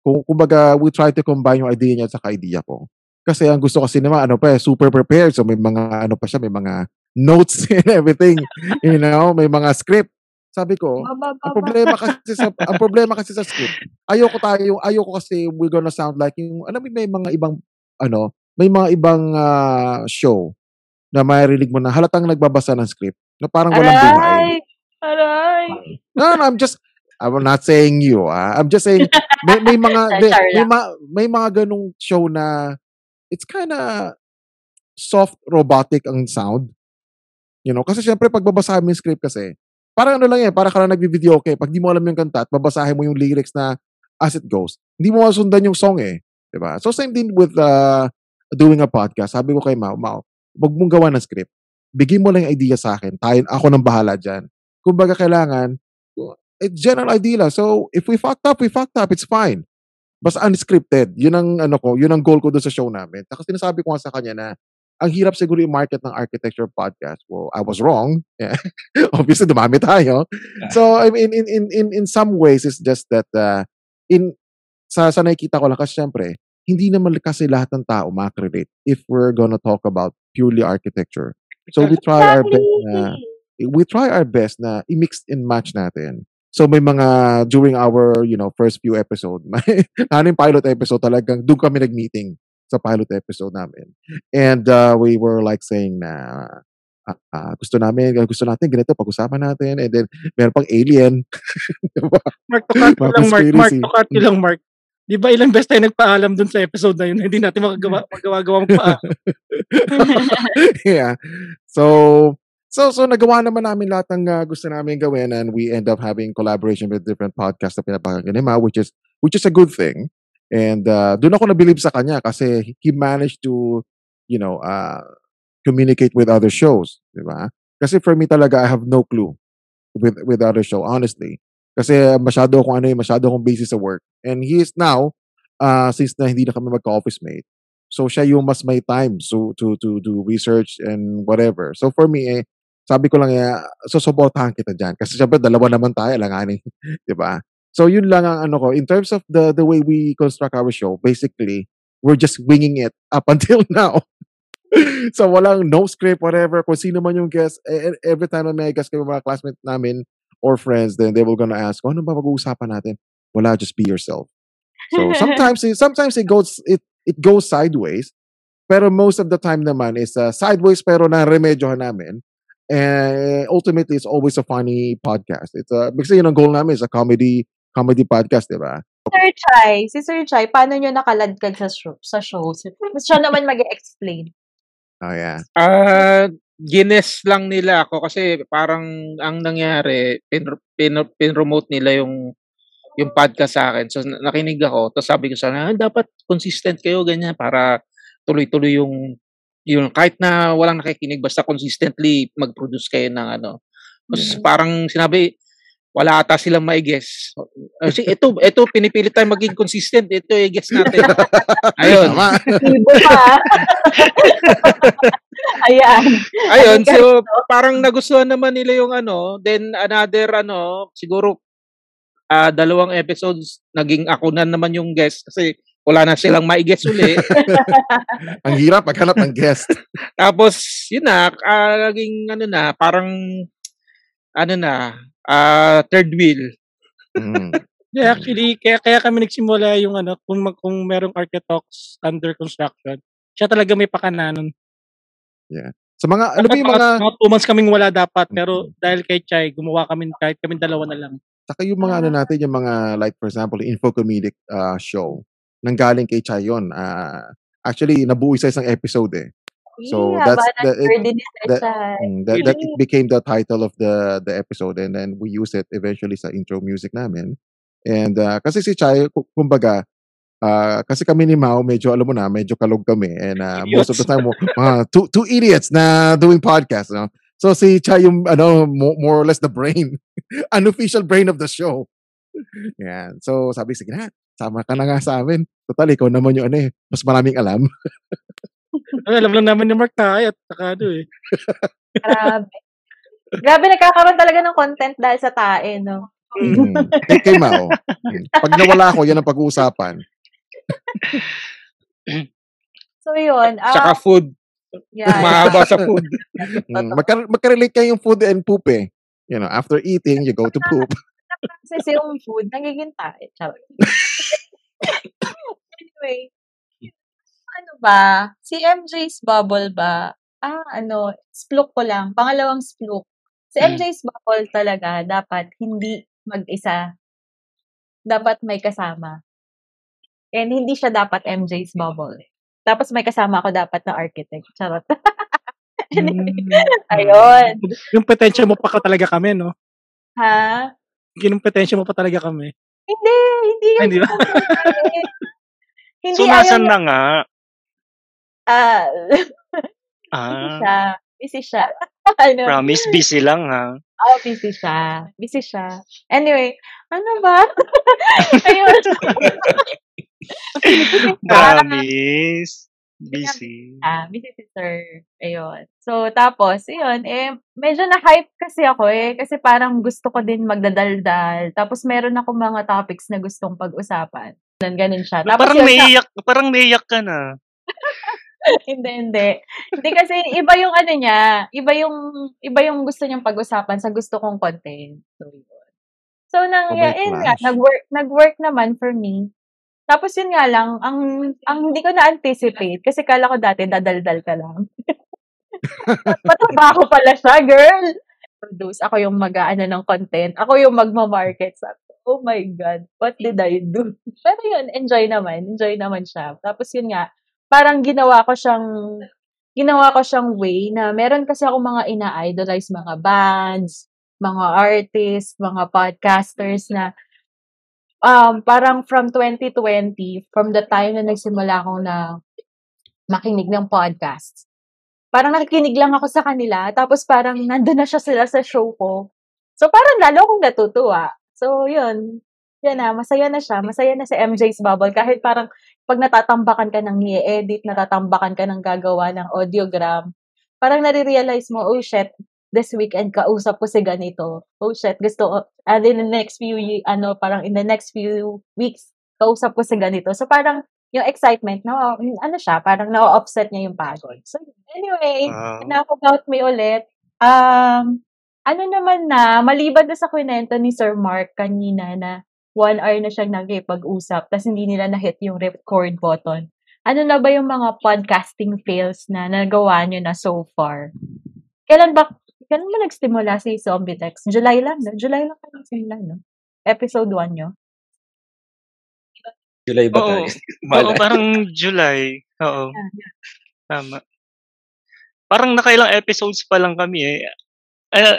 Kung kumbaga, we try to combine yung idea niya sa idea ko. Kasi ang gusto kasi naman, ano pa eh, super prepared. So may mga, ano pa siya, may mga notes and everything. you know, may mga script. Sabi ko, ang problema kasi sa ang problema kasi sa script. Ayoko tayo, ayoko kasi we're gonna sound like yung alam mo may mga ibang ano, may mga ibang ah, show na maririnig mo na halatang nagbabasa ng script na parang walang buhay. Aray! No, no, I'm just I'm not saying you. Ah. I'm just saying may, may mga may, may, ma- may mga ganung show na it's kind of soft robotic ang sound. You know, kasi syempre pag babasahin mo yung script kasi, parang ano lang yan, parang ka nagbi-video okay. Pag di mo alam yung kanta at babasahin mo yung lyrics na as it goes, hindi mo masundan yung song eh. ba? So same din with uh, doing a podcast. Sabi ko kay Mau, Mau, wag mong gawa ng script. Bigyan mo lang yung idea sa akin. Tayo, ako nang bahala dyan. Kumbaga kailangan, it's general idea lang. So, if we fucked up, we fucked up. It's fine. Basta unscripted. Yun ang, ano ko, yun ang goal ko doon sa show namin. Tapos sinasabi ko nga sa kanya na, ang hirap siguro yung market ng architecture podcast. Well, I was wrong. Yeah. Obviously, dumami tayo. So, I mean, in, in, in, in some ways, it's just that, uh, in, sa, sa nakikita ko lang, kasi syempre, hindi naman kasi lahat ng tao makarelate if we're gonna talk about purely architecture. So, we try our best na, we try our best na i-mix and match natin. So may mga during our, you know, first few episode, may ano pilot episode talagang doon kami nag-meeting sa pilot episode namin. And uh, we were like saying na ah, ah, gusto namin, gusto natin ganito pag-usapan natin and then meron pang alien. diba? Mark, to cut lang, Mark. Mark, to cut lang, Mark. Di ba ilang beses tayo nagpaalam dun sa episode na yun, hindi natin makagawa, magawa-gawa pa. yeah. So, so, so nagawa naman namin lahat ng uh, gusto namin gawin and we end up having collaboration with different podcasts na pinapakinggan ni which is, which is a good thing. And uh, doon ako nabilib sa kanya kasi he managed to, you know, uh, communicate with other shows, di ba? Kasi for me talaga, I have no clue with with other show, honestly. Kasi masyado akong ano eh, masyado akong busy sa work. And he is now, uh, since na hindi na kami magka-office mate, So siya yung mas may time so to to do research and whatever. So for me eh sabi ko lang eh susuportahan kita diyan kasi syempre dalawa naman tayo langanin, 'di ba? So yun lang ang ano ko in terms of the the way we construct our show, basically we're just winging it up until now. so walang no script whatever kung sino man yung guest eh, every time na may guest kami mga classmates namin or friends then they will gonna ask ano ba pag-uusapan natin wala just be yourself so sometimes it, sometimes it goes it it goes sideways. Pero most of the time naman is uh, sideways pero na remedyohan namin. And ultimately, it's always a funny podcast. It's a, kasi yun ang goal namin is a comedy comedy podcast, di ba? Sir Chai, si Sir Chai, paano nyo nakaladkad sa show? Sa show? Siya naman mag-explain. Oh, yeah. Ah, gines lang nila ako kasi parang ang nangyari, pin, pin, pin-promote nila yung yung podcast sa akin. So na- nakinig ako, tapos sabi ko sana, "Ah, dapat consistent kayo ganyan para tuloy-tuloy yung yung kahit na walang nakikinig basta consistently mag-produce kayo ng ano. Tapos Yeah. parang sinabi wala ata silang mai-guess. Kasi ito, ito pinipilit tayo maging consistent. Ito i-guess natin. Ayun. Tama. Ibo pa. Ayan. Ayun, so parang nagustuhan naman nila yung ano, then another ano, siguro ah dalawang episodes naging ako na naman yung guest kasi wala na silang mai-guess uli. Ang hirap maghanap ng guest. Tapos yun na, ah, naging ano na, parang ano na, ah third wheel. Mm. Yeah, actually, kaya, kaya kami nagsimula yung ano, kung, mag, kung merong architects under construction, siya talaga may pakananon. Sa mga, ano ba yung mga, mga two months kaming wala dapat, pero dahil kay Chai, gumawa kami kahit kami dalawa na lang. saka yung mga ano natin, yung mga, like for example, info comedic uh, show, nanggaling kay Chai yun. Ah, actually, nabuo sa isang episode eh. So, Yeah, that's the- it- that-. Mm, that, that it became the title of the the episode and then we use it eventually sa intro music namin. And uh, kasi si Chai, ku- kumbaga, ah, kasi kami ni Mao, medyo alam mo na, medyo kalog kami. And uh, most of the time, mga two, two idiots na doing podcast. No? So si Chai yung ano, mo- more or less the brain, unofficial brain of the show. Yan. So sabi, sige na, sama ka na nga sa amin. Total, ikaw naman yung ano eh, mas maraming alam. Ay, alam lang namin ni Mark na at saka ano eh. Grabe. Grabe, nagkakaroon talaga ng content dahil sa tae, no? Mm. Kay, kay Mao. Pag nawala ako, yan ang pag-uusapan. So, yun. Ah, Saka food. yeah. Mahaba sa food. Mm, magka, magka-relate kayo yung food and poop eh. You know, after eating, you go to poop. Kasi yung food, nagiging tae. Charot. Anyway, ano ba? Si MJ's Bubble ba? Ah, ano, spluk ko lang. Pangalawang spluk. Si Mm. MJ's Bubble talaga, dapat hindi mag-isa. Dapat may kasama. And hindi siya dapat MJ's Bubble. Tapos may kasama ako dapat na architect. Charot. anyway, ayun. Yung potential mo pa ka talaga kami, no? Ha? Yung potential mo pa talaga kami. Hindi, hindi yun. hindi ba? hindi So, nasan na nga? Ah, busy Ah, siya. Busy siya. ano? promise, busy lang ha. Oh, busy siya. Busy siya. Anyway, ano ba? Ayun. Promise. Busy. ah, busy si sir. Ayun. So, tapos, ayun, eh, medyo na-hype kasi ako eh. Kasi parang gusto ko din magdadaldal. Tapos, meron ako mga topics na gustong pag-usapan. Ganun, ganun siya. Tapos, Parang yun, naiyak, parang naiyak ka na. hindi, hindi. Hindi kasi iba yung ano niya, iba yung iba yung gusto niyang pag-usapan sa gusto kong content. So, yun. So, nang, Oh, yun nga, nag-work, nag-work naman for me. Tapos yun nga lang, ang, ang hindi ko na-anticipate, kasi kala ko dati dadaldal ka lang. Patrabaho pala siya, girl! Produce, ako yung mag-aano ng content, ako yung magma-market. Ko, oh my God, what did I do? Pero yun, enjoy naman, enjoy naman siya. Tapos yun nga, parang ginawa ko siyang ginawa ko siyang way na meron kasi ako mga ina-idolize mga bands, mga artists, mga podcasters na um, parang from 2020, from the time na nagsimula akong na makinig ng podcast, parang nakikinig lang ako sa kanila, tapos parang nandun na siya sila sa show ko. So parang lalo akong natutuwa. So yun, yan na, masaya na siya. Masaya na si MJ's Bubble. Kahit parang pag natatambakan ka ng i-edit, natatambakan ka ng gagawa ng audiogram, parang nare-realize mo, oh shit, this weekend kausap ko si ganito. Oh shit, gusto ko, and in the next few, ano, parang in the next few weeks, kausap ko si ganito. So parang yung excitement, no, ano siya, parang na-offset niya yung pagod. So anyway, Wow. enough about me ulit. Um, ano naman na, maliban na sa kwento ni Sir Mark kanina na one hour na siyang nagkipag-usap tapos hindi nila na-hit yung record button. Ano na ba yung mga podcasting fails na nagawa nyo na so far? Kailan ba, kailan ba nagsimula si Zombie Text? July lang, no? July lang kayo nagsimula, no? Episode 1 nyo? July ba Oo. tayo? Oo, parang July. Oo. Tama. Parang nakailang episodes pa lang kami eh. Uh,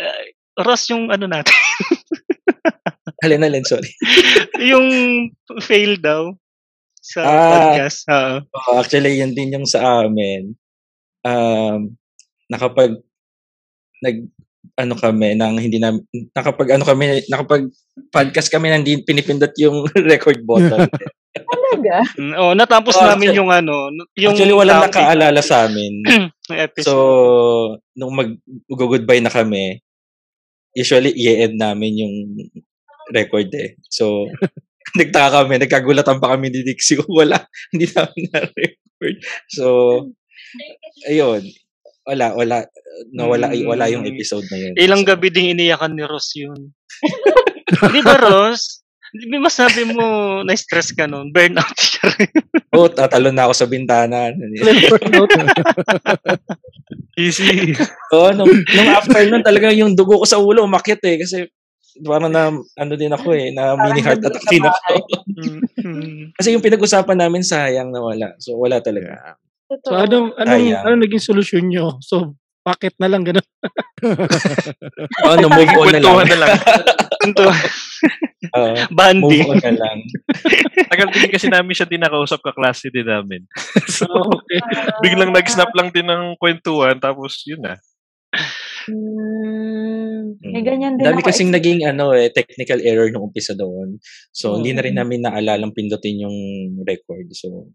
Ross, yung ano natin, Alin, alin, sorry. yung fail daw sa Ah. podcast. Oo. Oo, actually, yun din yung sa amin. Um, nakapag, nag, ano kami nang hindi na nakapag ano kami nakapag podcast kami nang hindi pinipindot yung record button. Talaga? Mm, oh, natapos Oh, namin yung ano, yung Actually walang topic, nakaalala sa amin. So nung mag goodbye na kami, usually i-end namin yung record eh. So nagtaka kami, nagkagulatan pa kami ni Dixie kung wala, hindi namin na-record. So, ayun. Wala, wala, nawala, Mm. wala yung episode na yun. Ilang So, gabi ding iniyakan ni Ross yun. Di ba, Ross? Di ba masabi mo, na-stress ka nun? Burnout ka rin. Oo, oh, tatalon na ako sa bintana. Easy. Oo, nung, nung after nun, talaga yung dugo ko sa ulo umakit eh. Kasi parang na, ano din ako eh, na mini heart attack din ako. Mm. Kasi yung pinag-usapan namin sayang na wala. So, wala talaga. So anong anong Sayang. ano naging solusyon nyo? So bakit na lang ganun? Oo, no, move on na lang. Kwentuhan na lang. Ito, Oo, move banding. on na lang. Tagal din kasi namin siya dinakausap ka klase din namin. so, okay. biglang nag-snap lang din ng kwentuhan tapos yun na. Hmm, may Mm. ganyan din Dami ako. kasing naging ano eh, technical error nung umpisa doon. So, hindi na rin Mm. namin naalalang pindutin yung record. So,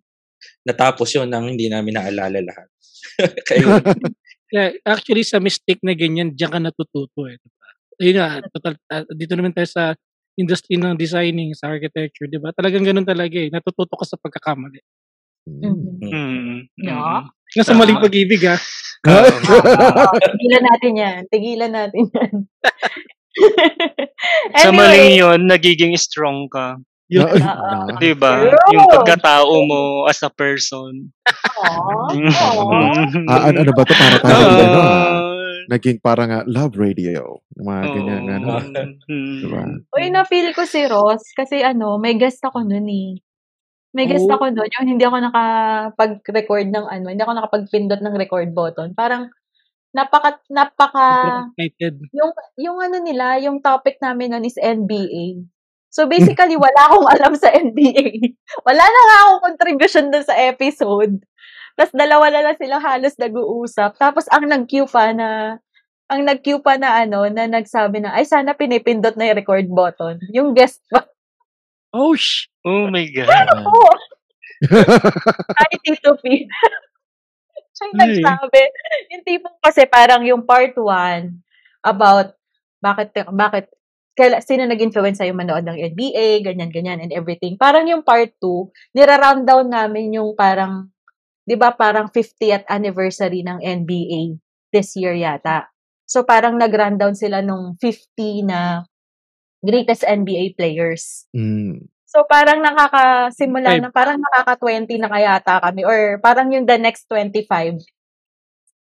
natapos yun nang hindi namin naalala lahat. Kaya actually sa mistake na ganyan diyan ka natututo eh. Diba? Ayun nga, total, ah, dito naman tayo sa industry ng designing, sa architecture, 'di ba? Talagang ganun talaga eh. Natututo ka sa pagkakamali. Mhm. Mm. Yeah. Nga sa maling pag-ibig ah. Oo, tigilan natin yan. Tigilan natin yan. Sa maling anyway, yun, nagiging strong ka. Yun. Oo. Di ba? True. Yung pagkatao mo as a person. Aw, Mm. aw. Ah, ano, ano ba to? Para tayo Ah. ano, ah, naging parang ah, love radio. Yung mga ganyan, Oo. ano. Mm. Diba? Uy, na-feel ko si Ross kasi ano, may guest ako nun eh. May guest Oh. ako nun, yung hindi ako nakapag-record ng ano, hindi ako nakapag-pindot ng record button. Parang, napaka, napaka, yung, yung ano nila, yung topic namin nun is NBA. So basically, wala akong alam sa NBA. Wala na nga akong contribution dun sa episode. Tapos dalawa na lang sila halos nag-uusap. Tapos ang nag-queue pa na, ang nag-queue pa na ano, na nagsabi na, ay sana pinipindot na yung record button. Yung guest pa. Oh sh. Oh my God. Oo. Ay, Tito P. Siya yung nagsabi. Yung tipong kasi parang yung part 1 about bakit, bakit, kaila, sino nag-influence sa'yo manood ng NBA, ganyan, ganyan, and everything. Parang yung part 2, nira-round down namin yung parang, di ba parang 50th anniversary ng NBA this year yata. So parang nag-rundown sila nung 50 na greatest NBA players. Mm. So parang nakakasimula Five. na, parang nakaka-20 na kayata kami or parang yung the next 25.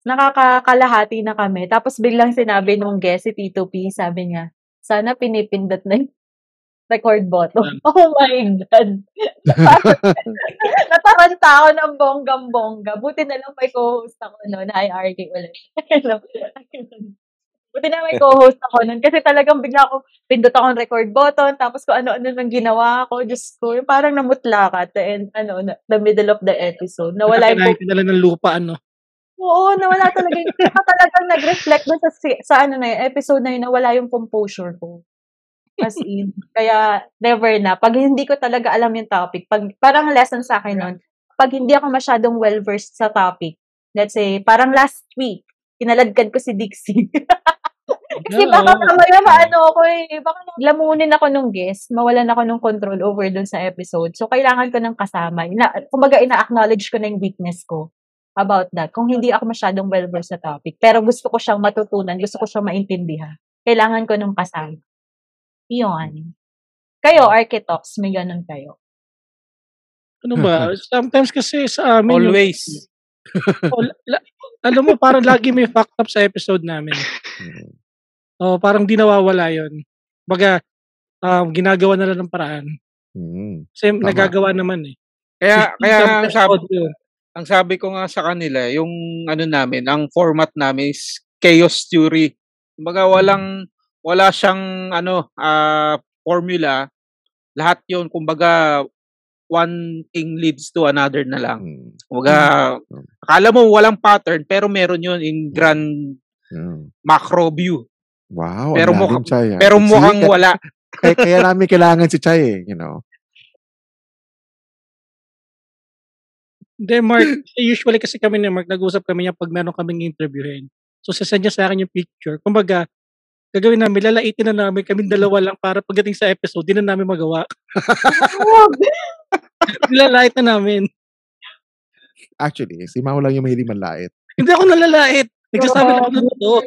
Nakakakalahati na kami. Tapos biglang sinabi nung guest, si Tito P, sabi niya, sana pinipindot na yung record button. Oh my God. Nataranta ako ng bonggang-bongga. Buti na lang may co-host ako no, na IRK ulit. Buti na may co-host ako nun. Kasi talagang bigla ako, pindot ako ng record button, tapos kung ano-ano nang ginawa ko. Diyos ko, parang namutla ka at the end, ano, na- the middle of the episode. Nawala yung, Nakakinain ka na lang ng lupa ano. Oo, nawala talaga yung, saka talagang nag-reflect dun sa, sa ano na yun, episode na yun, nawala yung composure ko. As in. Kaya, never na. Pag hindi ko talaga alam yung topic, pag, parang lesson sa akin nun, pag hindi ako masyadong well-versed sa topic, let's say, parang last week, kinaladkad ko si Dixie. Kasi Yeah, baka mamaya maano ako eh. Baka lamunin ako nung guest, mawalan ako ng control over dun sa episode. So, kailangan ko ng kasama. Ina, kumbaga, ina-acknowledge ko na yung weakness ko about that. Kung hindi ako masyadong well-versed sa topic. Pero gusto ko siyang matutunan, gusto ko siyang maintindihan. Kailangan ko ng kasama. Yun. Kayo, architects, may ganun kayo. Ano ba? Sometimes kasi sa amin yung- Always. Oh, la- la- alam mo, parang lagi may fact up sa episode namin. Oh, parang di nawawala yun. Baga, um, ginagawa na lang ng paraan. Mm. Kasi Tama. nagagawa naman eh. Kaya, kaya sabi. Ang sabi ko nga sa kanila, yung ano namin, ang format namin is chaos theory. Kumbaga walang wala siyang ano ah, formula. Lahat 'yon kumbaga one thing leads to another na lang. Mm. Kumbaga Mm. akala mo walang pattern pero meron 'yon in grand Mm. macro view. Wow, Pero Chay. ah. pero mukhang wala. kaya, kaya namin kailangan si Chay eh, you know. Hindi, Mark. usually kasi kami ni Mark, nag-usap kami niya pag meron kaming interviewin. So, sasend niya sa akin yung picture. Kumbaga, gagawin namin, lalaitin na namin kami dalawa lang para pagdating sa episode, di na namin magawa. Nilalait na namin. Actually, si Mao lang yung mahilig manlait. Hindi ako nalalait. Nagsasabi lang ako ng totoo.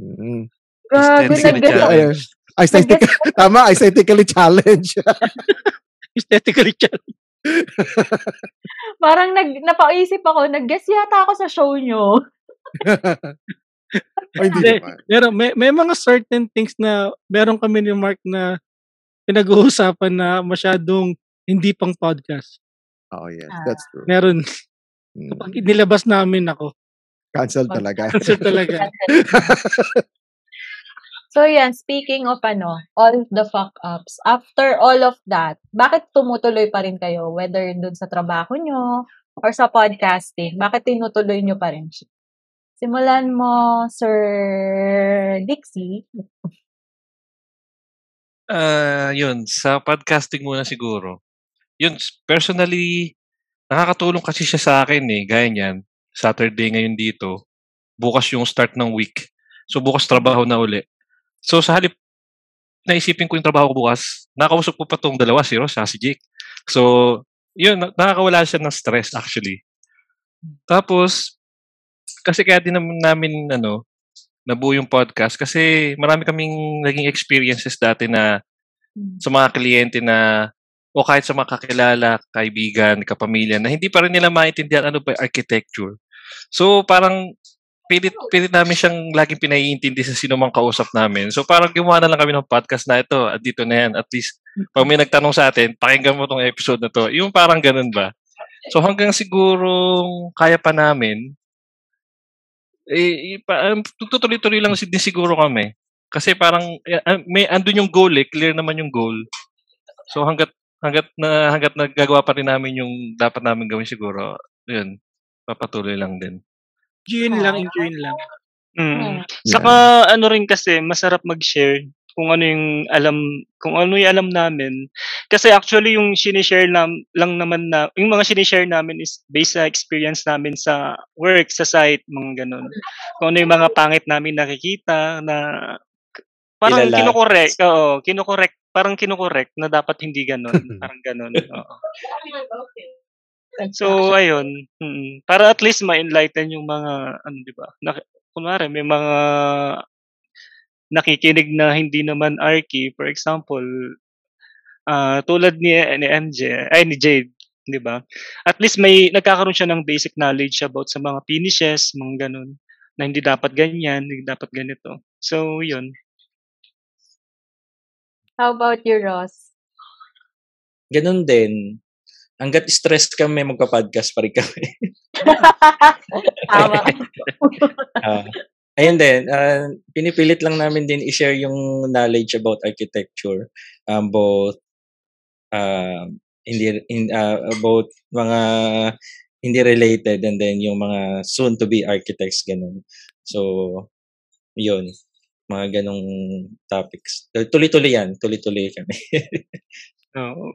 Mm. Grabe, Aesthetically nag- challenged. Ay, aesthetic, tama, aesthetically challenge. Aesthetically challenged. Parang nag, napaisip ako, nag-guess yata ako sa show nyo. Ay, hindi naman. Meron, may, may mga certain things na meron kami ni Mark na pinag-uusapan na masyadong hindi pang podcast. Oh, yes, that's true. Meron. Mm. Kapag nilabas namin ako. Cancel talaga. Cancel talaga. So yan, speaking of ano, all the fuck ups, after all of that, bakit tumutuloy pa rin kayo? Whether dun sa trabaho nyo or sa podcasting, bakit tinutuloy nyo pa rin siya? Simulan mo, Sir Dixie. Ah, yun, sa podcasting muna siguro. Yun, personally, nakakatulong kasi siya sa akin eh. Gaya niyan, Saturday ngayon dito. Bukas yung start ng week. So bukas trabaho na uli. So sa halip naisipin ko yung trabaho ko bukas, nakausap ko pa tong dalawa, si Ross, si Jake. So, yun, na- nakakawala siya ng stress actually. Tapos, kasi kaya din naman namin, ano, nabuo yung podcast kasi marami kaming naging experiences dati na sa mga kliyente na o kahit sa mga kakilala, kaibigan, kapamilya na hindi pa rin nila maintindihan ano ba architecture. So parang pilit, pilit namin siyang laging pinaiintindi sa sino mang kausap namin. So parang gumawa na lang kami ng podcast na ito at dito na yan. At least pag may nagtanong sa atin, pakinggan mo tong episode na to. Yung parang ganun ba? So hanggang siguro kaya pa namin, eh, ipa, um, tutuloy-tuloy lang si- din siguro kami. Kasi parang eh, ah, may andun yung goal eh, clear naman yung goal. So hangga't hangga't na hangga't nagagawa pa rin namin yung dapat namin gawin siguro, yun, papatuloy lang din. Enjoyin lang, enjoyin lang. Mm. Yeah. Saka ano rin kasi masarap mag-share kung ano yung alam kung ano yung alam namin. Kasi actually yung sinishare nam, lang naman na yung mga sinishare namin is based sa experience namin sa work, sa site, mga ganun. Kung ano yung mga pangit namin nakikita na parang Kilala. kinokorek, oo, kinokorek, parang kinokorek na dapat hindi ganun, parang ganun. Oo. So, ayun. Mm, para at least ma-enlighten yung mga, ano, di ba? Na, kunwari, may mga nakikinig na hindi naman Arky. For example, ah tulad ni, ni MJ, ay ni Jade, di ba? At least may nagkakaroon siya ng basic knowledge about sa mga finishes, mga ganun, na hindi dapat ganyan, hindi dapat ganito. So, yun. How about you, Ross? Ganun din. Hanggat stress kami, magpa-podcast pa rin kami. Tama. Ah, ayun din, ah, pinipilit lang namin din i-share yung knowledge about architecture. Um, both um, hindi in, ah, about mga hindi related and then yung mga soon to be architects ganun. So, yun. Mga ganong topics. Tuloy-tuloy yan. Tuloy-tuloy kami. Oo.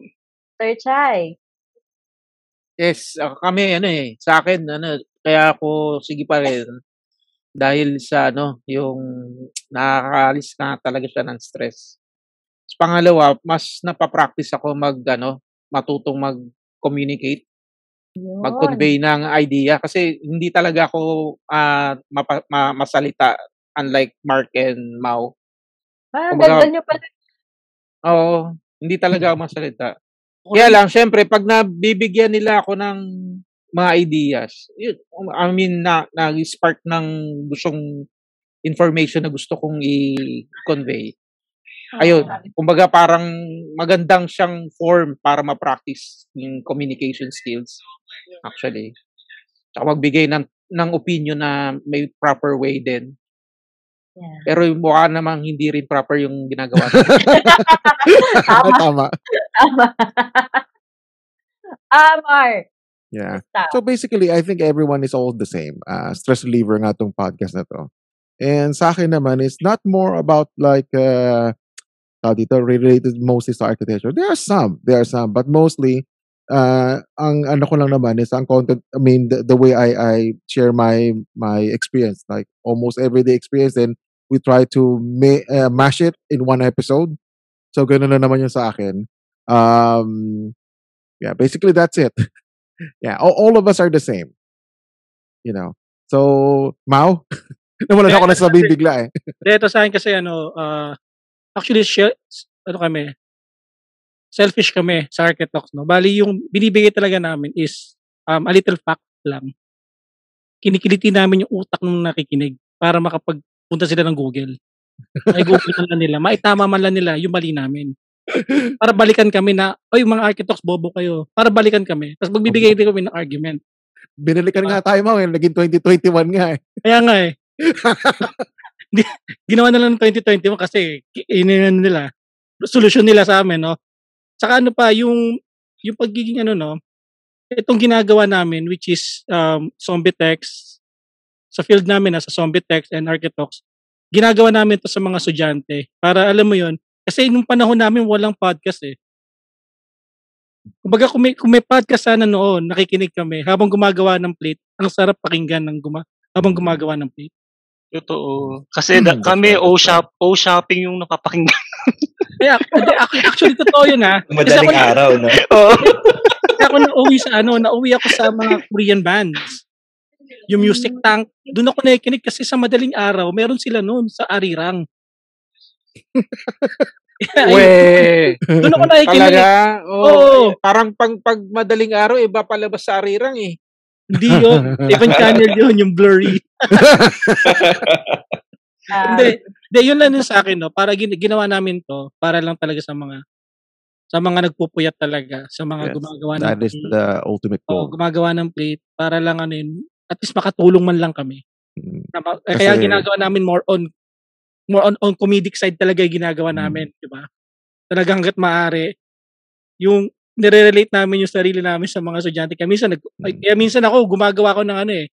Sir Chai. Yes, ako kami ano eh, sa akin ano, kaya ako sige pa rin dahil sa ano, yung nakakaalis na talaga siya ng stress. Tapos pangalawa, mas napapractice ako mag ano, matutong mag-communicate, Yun. mag-convey ng idea kasi hindi talaga ako ah, mapa- ma- masalita unlike Mark and Mau. Ah, Kumbaga- ganda nyo pala. Oo, hindi talaga ako masalita. Kaya lang, syempre, pag nabibigyan nila ako ng mga ideas, yun, I mean, na, nag-spark ng gustong information na gusto kong i-convey. Ayun, kumbaga parang magandang siyang form para ma-practice yung communication skills, actually. Tsaka magbigay ng, ng opinion na may proper way din. Yeah. Pero mukha namang hindi rin proper yung ginagawa. Tama. Tama. Tama. ah, Yeah. Stop. So basically, I think everyone is all the same. Uh, stress reliever nga tong podcast na to. And sa akin naman, it's not more about like, uh, dito, related mostly to architecture. There are some, there are some, but mostly, uh, ang ano ko lang naman is ang content, I mean, the, the way I, I share my, my experience, like almost everyday experience, and we try to ma- uh, mash it in one episode. So, ganun na naman yung sa akin. Um, yeah, basically that's it. yeah, all, all of us are the same. You know. So, Mau, nawalan ako na sabihin bigla eh. Dito sa akin kasi ano, uh, actually, share, ano kami, selfish kami sa Architox, no? Bali, yung binibigay talaga namin is um, a little fact lang. Kinikiliti namin yung utak ng nakikinig para makapagpunta sila ng Google. Ay Google lang nila. Maitama man lang nila yung mali namin. Para balikan kami na, oy mga architects, bobo kayo. Para balikan kami. Tapos magbibigay din kami ng argument. Binalikan nga tayo, Mau. eh. Naging 2021 nga eh. Kaya nga eh. Ginawa na lang ng 2021 kasi ininan nila. Solusyon nila sa amin, no? Saka ano pa, yung, yung pagiging ano, no? Itong ginagawa namin, which is um, zombie text, sa field namin, na sa zombie text and architects, ginagawa namin to sa mga estudyante. Para alam mo yon kasi nung panahon namin walang podcast eh. Kumbaga kung may, kung may podcast sana noon, nakikinig kami habang gumagawa ng plate, ang sarap pakinggan ng guma, habang gumagawa ng plate. Totoo. Kasi da- kami O-shop, O-shopping yung nakapakinggan. Kaya actually totoo yun ha. Kasi Madaling ako, araw, no? Oo. Ako nauwi sa ano, nauwi ako sa mga Korean bands. Yung Music Tank, doon ako nakikinig kasi sa madaling araw, meron sila noon sa Arirang. We, doon ako nakikinig. talaga. Oh, Oo. Parang pag, pag madaling araw, iba palabas sa arirang eh. Hindi yun. Ibang channel yun, yung blurry. Ah, Hindi, hindi, yun lang yun sa akin, no? Para gin- ginawa namin to, para lang talaga sa mga sa mga nagpupuyat talaga, sa mga Yes, gumagawa ng That is the ultimate Oo, goal. gumagawa ng plate para lang ano yun, at least makatulong man lang kami. Mm. Eh, kaya ginagawa namin more on more on on comedic side talaga yung ginagawa Mm. namin, di ba? Talagang hangga't maaari yung nire-relate namin yung sarili namin sa mga estudyante. Kaya minsan, nag, Mm. kaya minsan ako, gumagawa ko ng ano eh,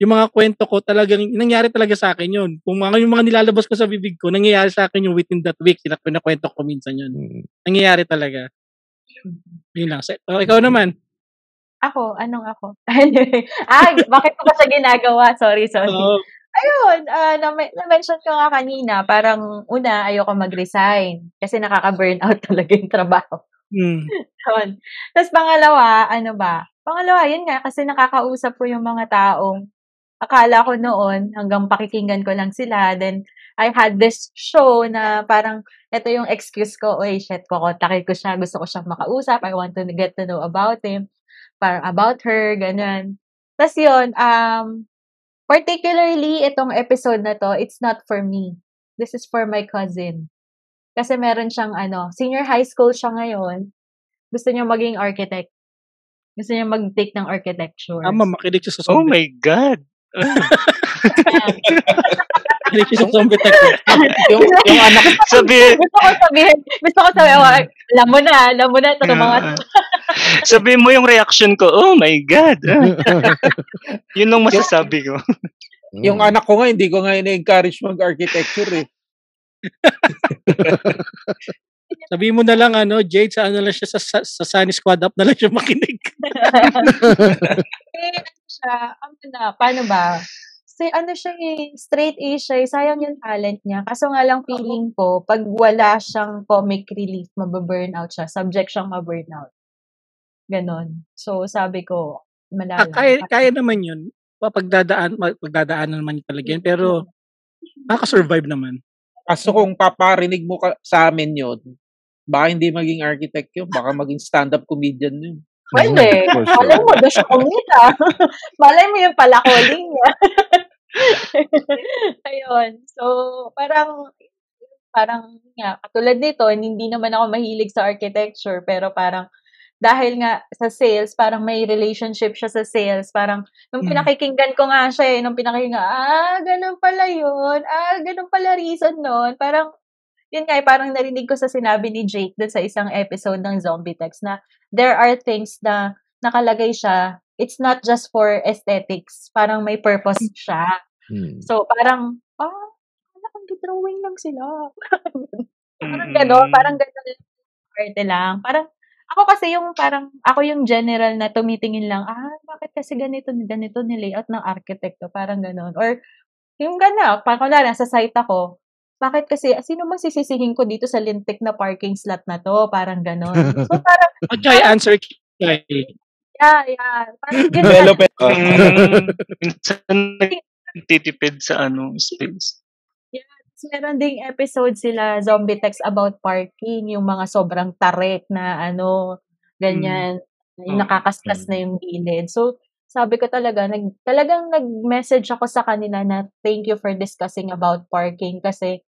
yung mga kwento ko talagang, nangyari talaga sa akin yun. Kung mga, yung mga nilalabas ko sa bibig ko, nangyayari sa akin yung within that week, sila kwento ko minsan yun. Mm. Nangyayari talaga. Yun lang. Sa- oh, ikaw naman. Ako, anong ako? Ay, bakit ko ba siya ginagawa? Sorry, sorry. Oo. Ayun, na, na-mention ko nga kanina, parang una, ayoko mag-resign kasi nakaka-burnout talaga yung trabaho. Yun. Tapos pangalawa, ano ba? Pangalawa, yun nga, kasi nakakausap ko yung mga taong akala ko noon, hanggang pakikinggan ko lang sila. Then, I had this show na parang, ito yung excuse ko, oy, shit, kukontakin ko siya, gusto ko siyang makausap, I want to get to know about him, parang about her, ganun. Tapos yun, um, particularly itong episode na to, it's not for me. This is for my cousin. Kasi meron siyang ano, senior high school siya ngayon. Gusto niya maging architect. Gusto niya mag-take ng architecture. Tama, makinig siya sa Oh zombie. my God. makinig siya sa zombie tech. Yung, yung anak, Sabi, gusto ko sabihin, gusto ko sabihin, oh, alam mo na, alam mo na, ito mga Ah. sabi mo yung reaction ko, oh my God. Yun ang masasabi ko. yung anak ko nga, hindi ko nga ina-encourage mag-architecture eh. Sabi mo na lang, ano, Jade, sa ano lang siya, sa, sa, sa Sunny Squad Up na lang siya makinig. eh, ano siya, ano na, paano ba? Kasi ano siya eh, straight A siya eh, sayang yung talent niya. Kaso nga lang feeling ko, pag wala siyang comic relief, mababurnout siya. Subject siyang maburnout. Ganon. So, sabi ko, Ah, malala. kaya, kaya naman yun. Pagdadaan, pagdadaanan naman yun talaga yun. Pero, nakaka-survive naman. Kaso kung paparinig mo ka, sa amin yun, baka hindi maging architect yun, baka maging stand-up comedian yun. Pwede. For sure. Malay mo, doon siya kumita. Malay mo yung pala calling niya. Ayun. So, parang, parang nga, katulad nito, hindi naman ako mahilig sa architecture, pero parang, dahil nga sa sales, parang may relationship siya sa sales. Parang, nung Mm. pinakikinggan ko nga siya eh, nung pinakikinggan, ah, ganun pala yun. Ah, ganun pala reason nun. Parang, yun nga, eh, parang narinig ko sa sinabi ni Jake dun sa isang episode ng Zombie Text na there are things na nakalagay siya, it's not just for aesthetics. Parang may purpose siya. Mm. So, parang, ah, nagdo-drawing lang sila. parang Mm. gano'n, parang gano'n arte lang. Parang ako kasi yung parang ako yung general na tumitingin lang, ah, bakit kasi ganito ganito ni-layout ng architect to, parang gano'n. Or yung gano'n, parang kunwari nasa site ako, bakit kasi sino bang sisisihin ko dito sa lintik na parking slot na 'to, parang gano'n. So parang O, Chay, answer Chay. yeah, yeah, parang ganyan. Development. Oh. Mm, minsan nagtitipid sa ano, space. Tapos meron ding episode sila, Zombie Text about parking, yung mga sobrang tarik na ano, ganyan, yung Oh. nakakaskas na yung gilid. So, sabi ko talaga, nag, talagang nag-message ako sa kanila na thank you for discussing about parking kasi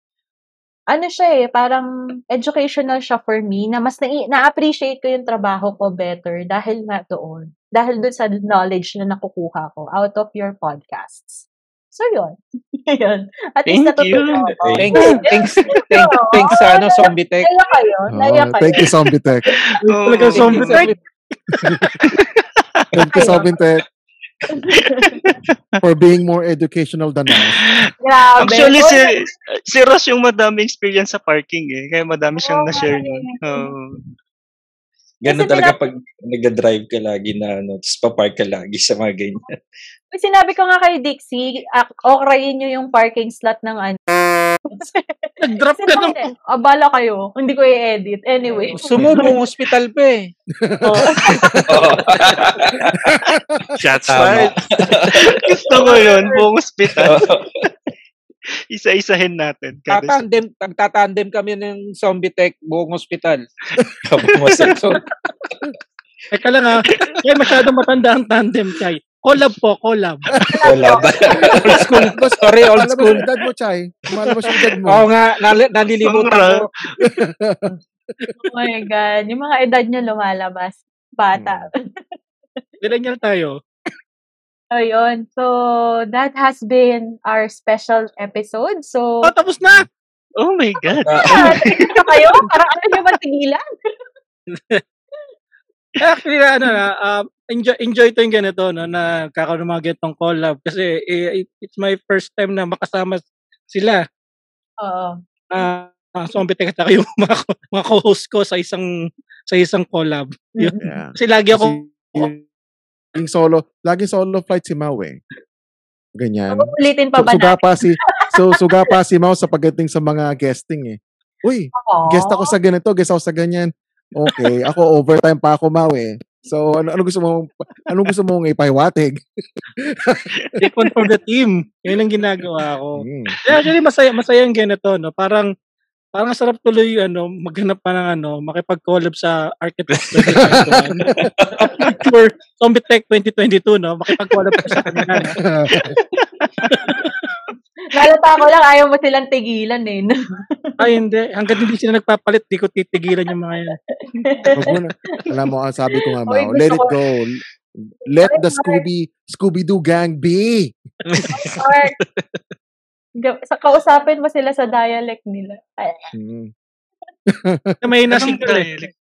ano siya eh, parang educational siya for me na mas na, na-appreciate ko yung trabaho ko better dahil nga doon. Dahil doon sa knowledge na nakukuha ko out of your podcasts. So, yun. yun. At least Thank you. natutuwa ako. Thanks, thanks, thanks, thanks sa ano, Zombie Tech. Naiyak kayo. Naiyak Oh, kayo. thank you, Zombie Tech. Oo. Talaga zombie Thank you, Thank you, Zombie Tech, for being more educational than us. Grabe. Actually, si, si Ross yung madami experience sa parking eh. Kaya madami siyang Oo, na-share nun. eh. Ganun Kasi talaga pinap- pag nagda-drive ka lagi na ano, tapos papark ka lagi sa mga ganyan. Sinabi ko nga kay Dixie, okrayin nyo yung parking slot ng ano. Nag-drop ka ng... Sinabi, abala kayo. Hindi ko i-edit. Anyway. Sumubong hospital pa eh. Oo. Shots fired. Gusto ko yun. Buong hospital. Isa-isahin natin. Tatandem, nagtatandem kami ng Zombie Tech buong hospital. Teka lang ha. Chay, masyadong matanda ang tandem, Chay. Collab po, collab. Ba? old school. Sorry, old Malabas school. yung edad mo, Chay. Malabas yung edad mo. Oo nga, nali- nalilimutan ko. Oh my God. Yung mga edad nyo lumalabas. Bata. Millennial tayo. So, yun. So, that has been our special episode. So, Oh, tapos na! Oh my God. ah, tigil na kayo? Parang ano nyo ba tigilan? Actually, na, ano na, um, enjoy, enjoy to yung ganito, no, na kakaroon ng mga ganitong collab. Kasi eh, it- it's my first time na makasama sila. Oo. Uh, uh, zombie tech at yung mga, mga co-host ko sa isang sa isang collab. Yeah. Kasi lagi ako Laging solo, laging solo flight si Mau eh. Ganyan. Ulitin pa So, ba suga na? pa si so suga pa si Mau sa pagdating sa mga guesting eh. Uy, guest ako sa ganito, guest ako sa ganyan. Okay, ako overtime pa ako Mau eh. So ano ano gusto mo ano gusto mong ipahiwatig? take one for the team. Yun ang ginagawa ko. Hmm. Yeah, actually, masaya, masaya yung ganito, no? Parang, parang sarap tuloy, ano, maghanap pa ng, ano, makipag-collab sa Architect 2021. For Zombie Tech 2022, no? Makipag-collab pa sa kanila, no? Nalata ko lang, ayaw mo silang tigilan eh. no? Ay, hindi. Hanggang hindi sila nagpapalit, di ko titigilan yung mga yan. Alam mo, ang sabi ko nga, Mau, gusto let it go. Let the Mark. Scooby Scooby-Doo gang be. Sa kausapin mo sila sa dialect nila. Hmm. May na signal eh.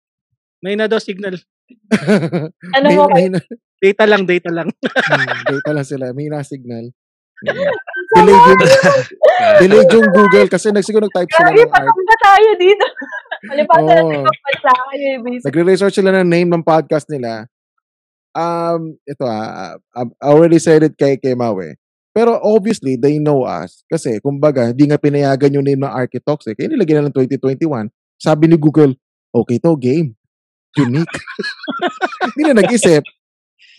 May na daw signal. ano may, mo may, na, Data lang, data lang. hmm, data lang sila. May na-signal. Hmm. Delayed yung, delayed yung Google kasi nagsiguro nag-type sila ng art. patong na tayo dito. Malipasa na kayo eh, basic. Nagre-research sila ng name ng podcast nila. Um, ito ah, I already said it kay kay Mawe. Pero obviously, they know us. Kasi, kumbaga, hindi nga pinayagan yung name ng Architox eh. Kaya nilagyan na ng 2021. Sabi ni Google, okay to, game. Unique. hindi na nag-isip.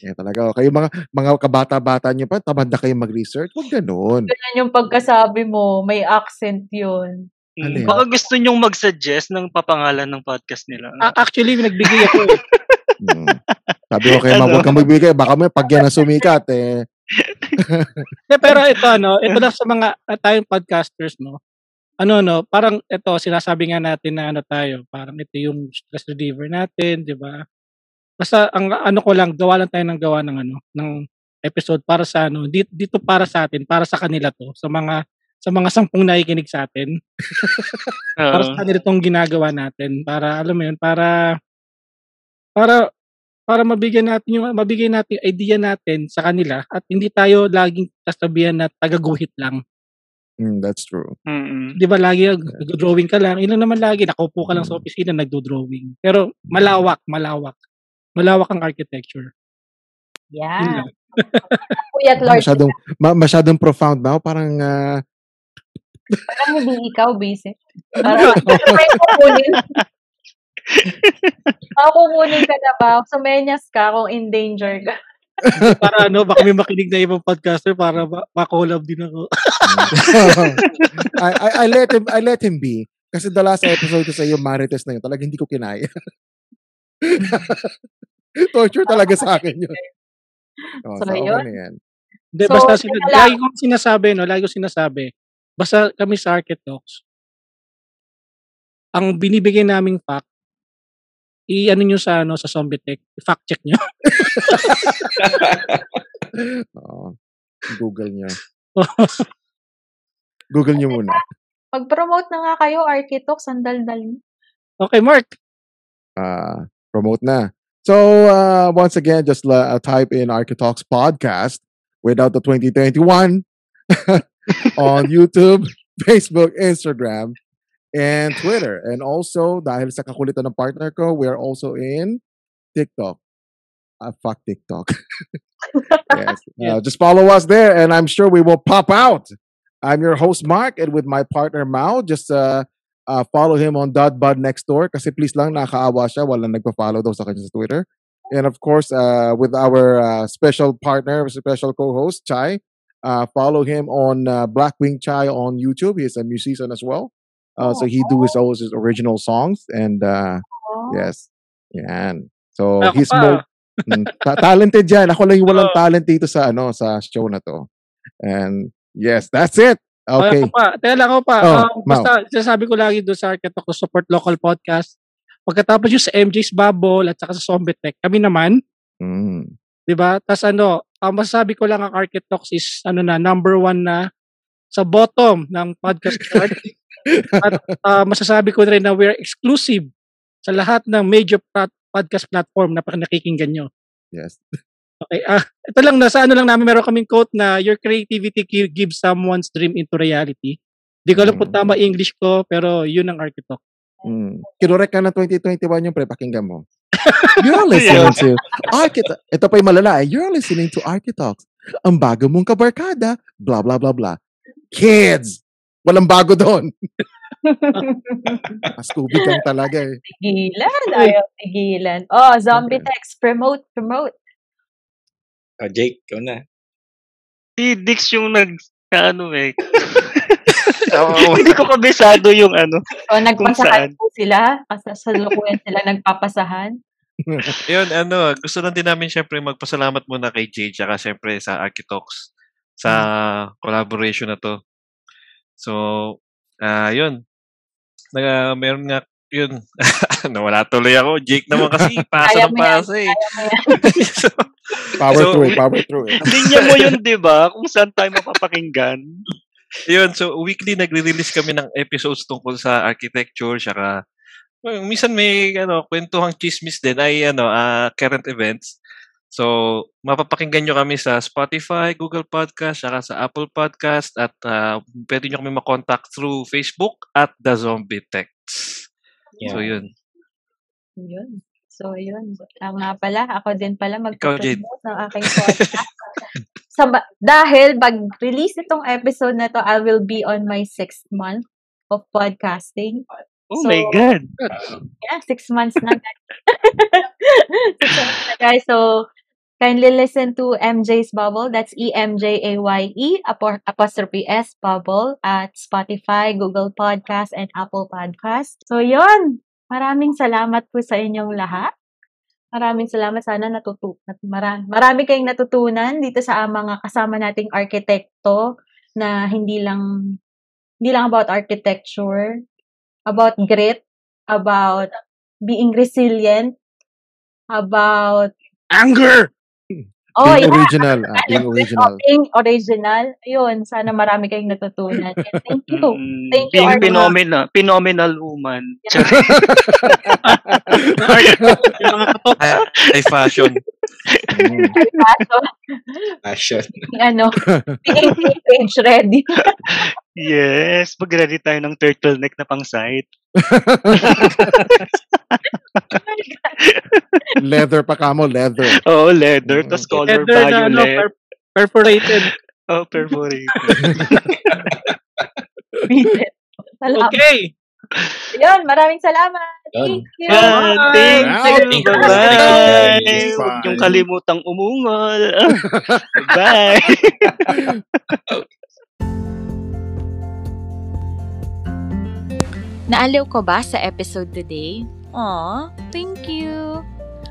Eh, talaga. oh, Kayo mga, mga kabata-bata nyo pa, tamad na kayo mag-research. Huwag ganun. Ganyan yung pagkasabi mo, may accent yun. Ano yan? Baka gusto nyong mag-suggest ng papangalan ng podcast nila. Ah, actually, nagbigay ako eh. Hmm. Sabi ko kay Ma, Ano? huwag kang magbigay. Baka may pag yan ang sumikat eh. De, pero ito, ano, ito lang sa mga uh, tayong podcasters, no? Ano, no, parang ito, sinasabi nga natin na ano tayo, parang ito yung stress reliever natin, di ba? Basta, ang ano ko lang, gawa lang tayo ng gawa ng ano, ng episode para sa ano, dito, dito para sa atin, para sa kanila to, sa mga sa mga sampung nakikinig sa atin. para sa kanila itong ginagawa natin. Para, alam mo yun, para, para, para mabigyan natin yung, mabigay natin yung idea natin sa kanila at hindi tayo laging sasabihan na tagaguhit lang. Mm, that's true. Mm-mm. Di ba lagi nagdo-drawing ka lang, ilan naman lagi, nakaupo ka lang sa opisina, nagdo-drawing. Pero malawak, malawak. Malawak ang architecture. Yeah. lang. Kuya at Lord, Masyadong, ma- masyadong profound na. Parang, ah, parang hindi ikaw busy. Parang may kukunin. Ako kukunin ka na ba? Sumenyas ka kung in danger ka. para ano, baka may makinig na ibang podcaster para ma- ma-collab din ako. I, I, I let him I let him be. Kasi the last episode ko sa iyo, Marites na yun, talaga hindi ko kinaya. Torture talaga sa akin yun. Oh, So, so, okay yun. na yan. Hindi, So, basta sina- na lang. lagi ko sinasabi, no, lagi ko sinasabi, basta kami sa Architox, ang binibigay naming fact, i-ano nyo sa, ano, sa Zombie Tech, fact check nyo. Oo. Google niyo. Google niyo muna. Mag-promote na nga kayo, Architox, ang daldal niyo. okay, Mark. uh, promote na. So uh, once again, just uh, type in Architalks podcast without the 2021 on YouTube, Facebook, Instagram, and Twitter. And also, dahil sa kakulitan ng partner ko, we are also in TikTok. Uh, fuck TikTok. yes. Yeah. Uh, just follow us there, and I'm sure we will pop out. I'm your host, Mark, and with my partner, Mao. Just uh, uh, follow him on Dot Bud next door kasi please lang nakakaawa siya walang nagpa-follow daw sa kanya sa Twitter. And of course, uh, with our uh, special partner, special co-host Chai, uh, follow him on uh, Blackwing Chai on YouTube. He's a musician as well. Uh, so he do his own his original songs and uh, Oh. yes, yan. So Ako he's pa. more Mm, ta- talented yan. Ako lang yung walang talent dito sa ano sa show na to. And yes, that's it. Okay. Ako pa. Teka lang ako pa. Oh, Ah, basta, sinasabi ko lagi doon sa Architox to support local podcast. Pagkatapos yung sa MJ's Bubble at saka sa Zombie Tech, kami naman, Mm. Di ba? Tapos ano, ang masasabi ko lang ang Architox is ano na, number one na sa bottom ng podcast chart. At ah, masasabi ko rin na we're exclusive sa lahat ng major plat- podcast platform na nakikinggan nyo. Yes. Okay, ah, ito lang, nasa ano lang namin, meron kaming quote na your creativity gi- gives someone's dream into reality. Di ko alam kung Mm. tama English ko, pero yun ang Architox. Mm. Kinurek ka ng 2021 yung pre, pakinggan mo. You're listening to Architect. Ito pa yung malala eh. You're listening to Architects. Ang bago mong kabarkada. Blah, blah, blah, blah. Kids! Walang bago doon. Ah, Scooby Gang talaga eh. Tigilan. Ayaw tigilan. Oh, zombie text. Promote, promote. Oh, Jake, ikaw na. Si Dix yung nag, ano eh. Oo. Hindi ko kabisado yung ano. So, nagpasahan saan. po sila. Kasasalukuyan sila nagpapasahan. Yun, ano, gusto lang din namin syempre magpasalamat muna kay Jay tsaka syempre sa Architox sa collaboration na to. So, ah yun. Naga, meron nga, yun. Nawala tuloy ako. Jake naman kasi, pasa ng pasa eh. So, Power So, through it, power through it. Linya mo yun, di ba? Kung saan tayo mapapakinggan. yun, so weekly nagre-release kami ng episodes tungkol sa architecture, saka well, minsan may ano, kwentuhang chismis din ay ano, ah, current events. So, mapapakinggan nyo kami sa Spotify, Google Podcast, saka sa Apple Podcast at ah, pwede nyo kami makontakt through Facebook at The Zombie Texts. Yeah. So, yun. Yun. So, yun. Ako nga pala, ako din pala magpo-promote ng aking podcast. Sa dahil pag-release itong episode na to, I will be on my sixth month of podcasting. Oh So, my God. Yeah, six months na. guys. six months na, guys. So, kindly listen to MJ's Bubble. That's E E-M-J-A-Y-E apo- apostrophe S Bubble at Spotify, Google Podcast, and Apple Podcast. So, yon Maraming salamat po sa inyong lahat. Maraming salamat. Sana natutu nat- mara- marami kayong natutunan dito sa mga kasama nating arkitekto na hindi lang hindi lang about architecture, about grit, about being resilient, about Anger! Oh being yeah, original. ah, being oh, original. being original. Ayun, sana marami kayong natutunan. And thank you. Mm, Thank you, being phenomenal, phenomenal woman. Yeah. Ay, ay fashion. Mm. Kaso, Passion. ano, page ready. Yes, mag-ready tayo ng turtleneck na pang site. leather pa kamo, leather. Oo, oh, leather, Mm. color Leather na, ano, violet. per- perforated. Oh, perforated. Okay. Yun, maraming salamat. Thank you. Yan, thank you. Thank you. Bye-bye. Bye. Huwag niyong kalimutang umungol. Bye. Naaliw ko ba sa episode today? Aw, thank you!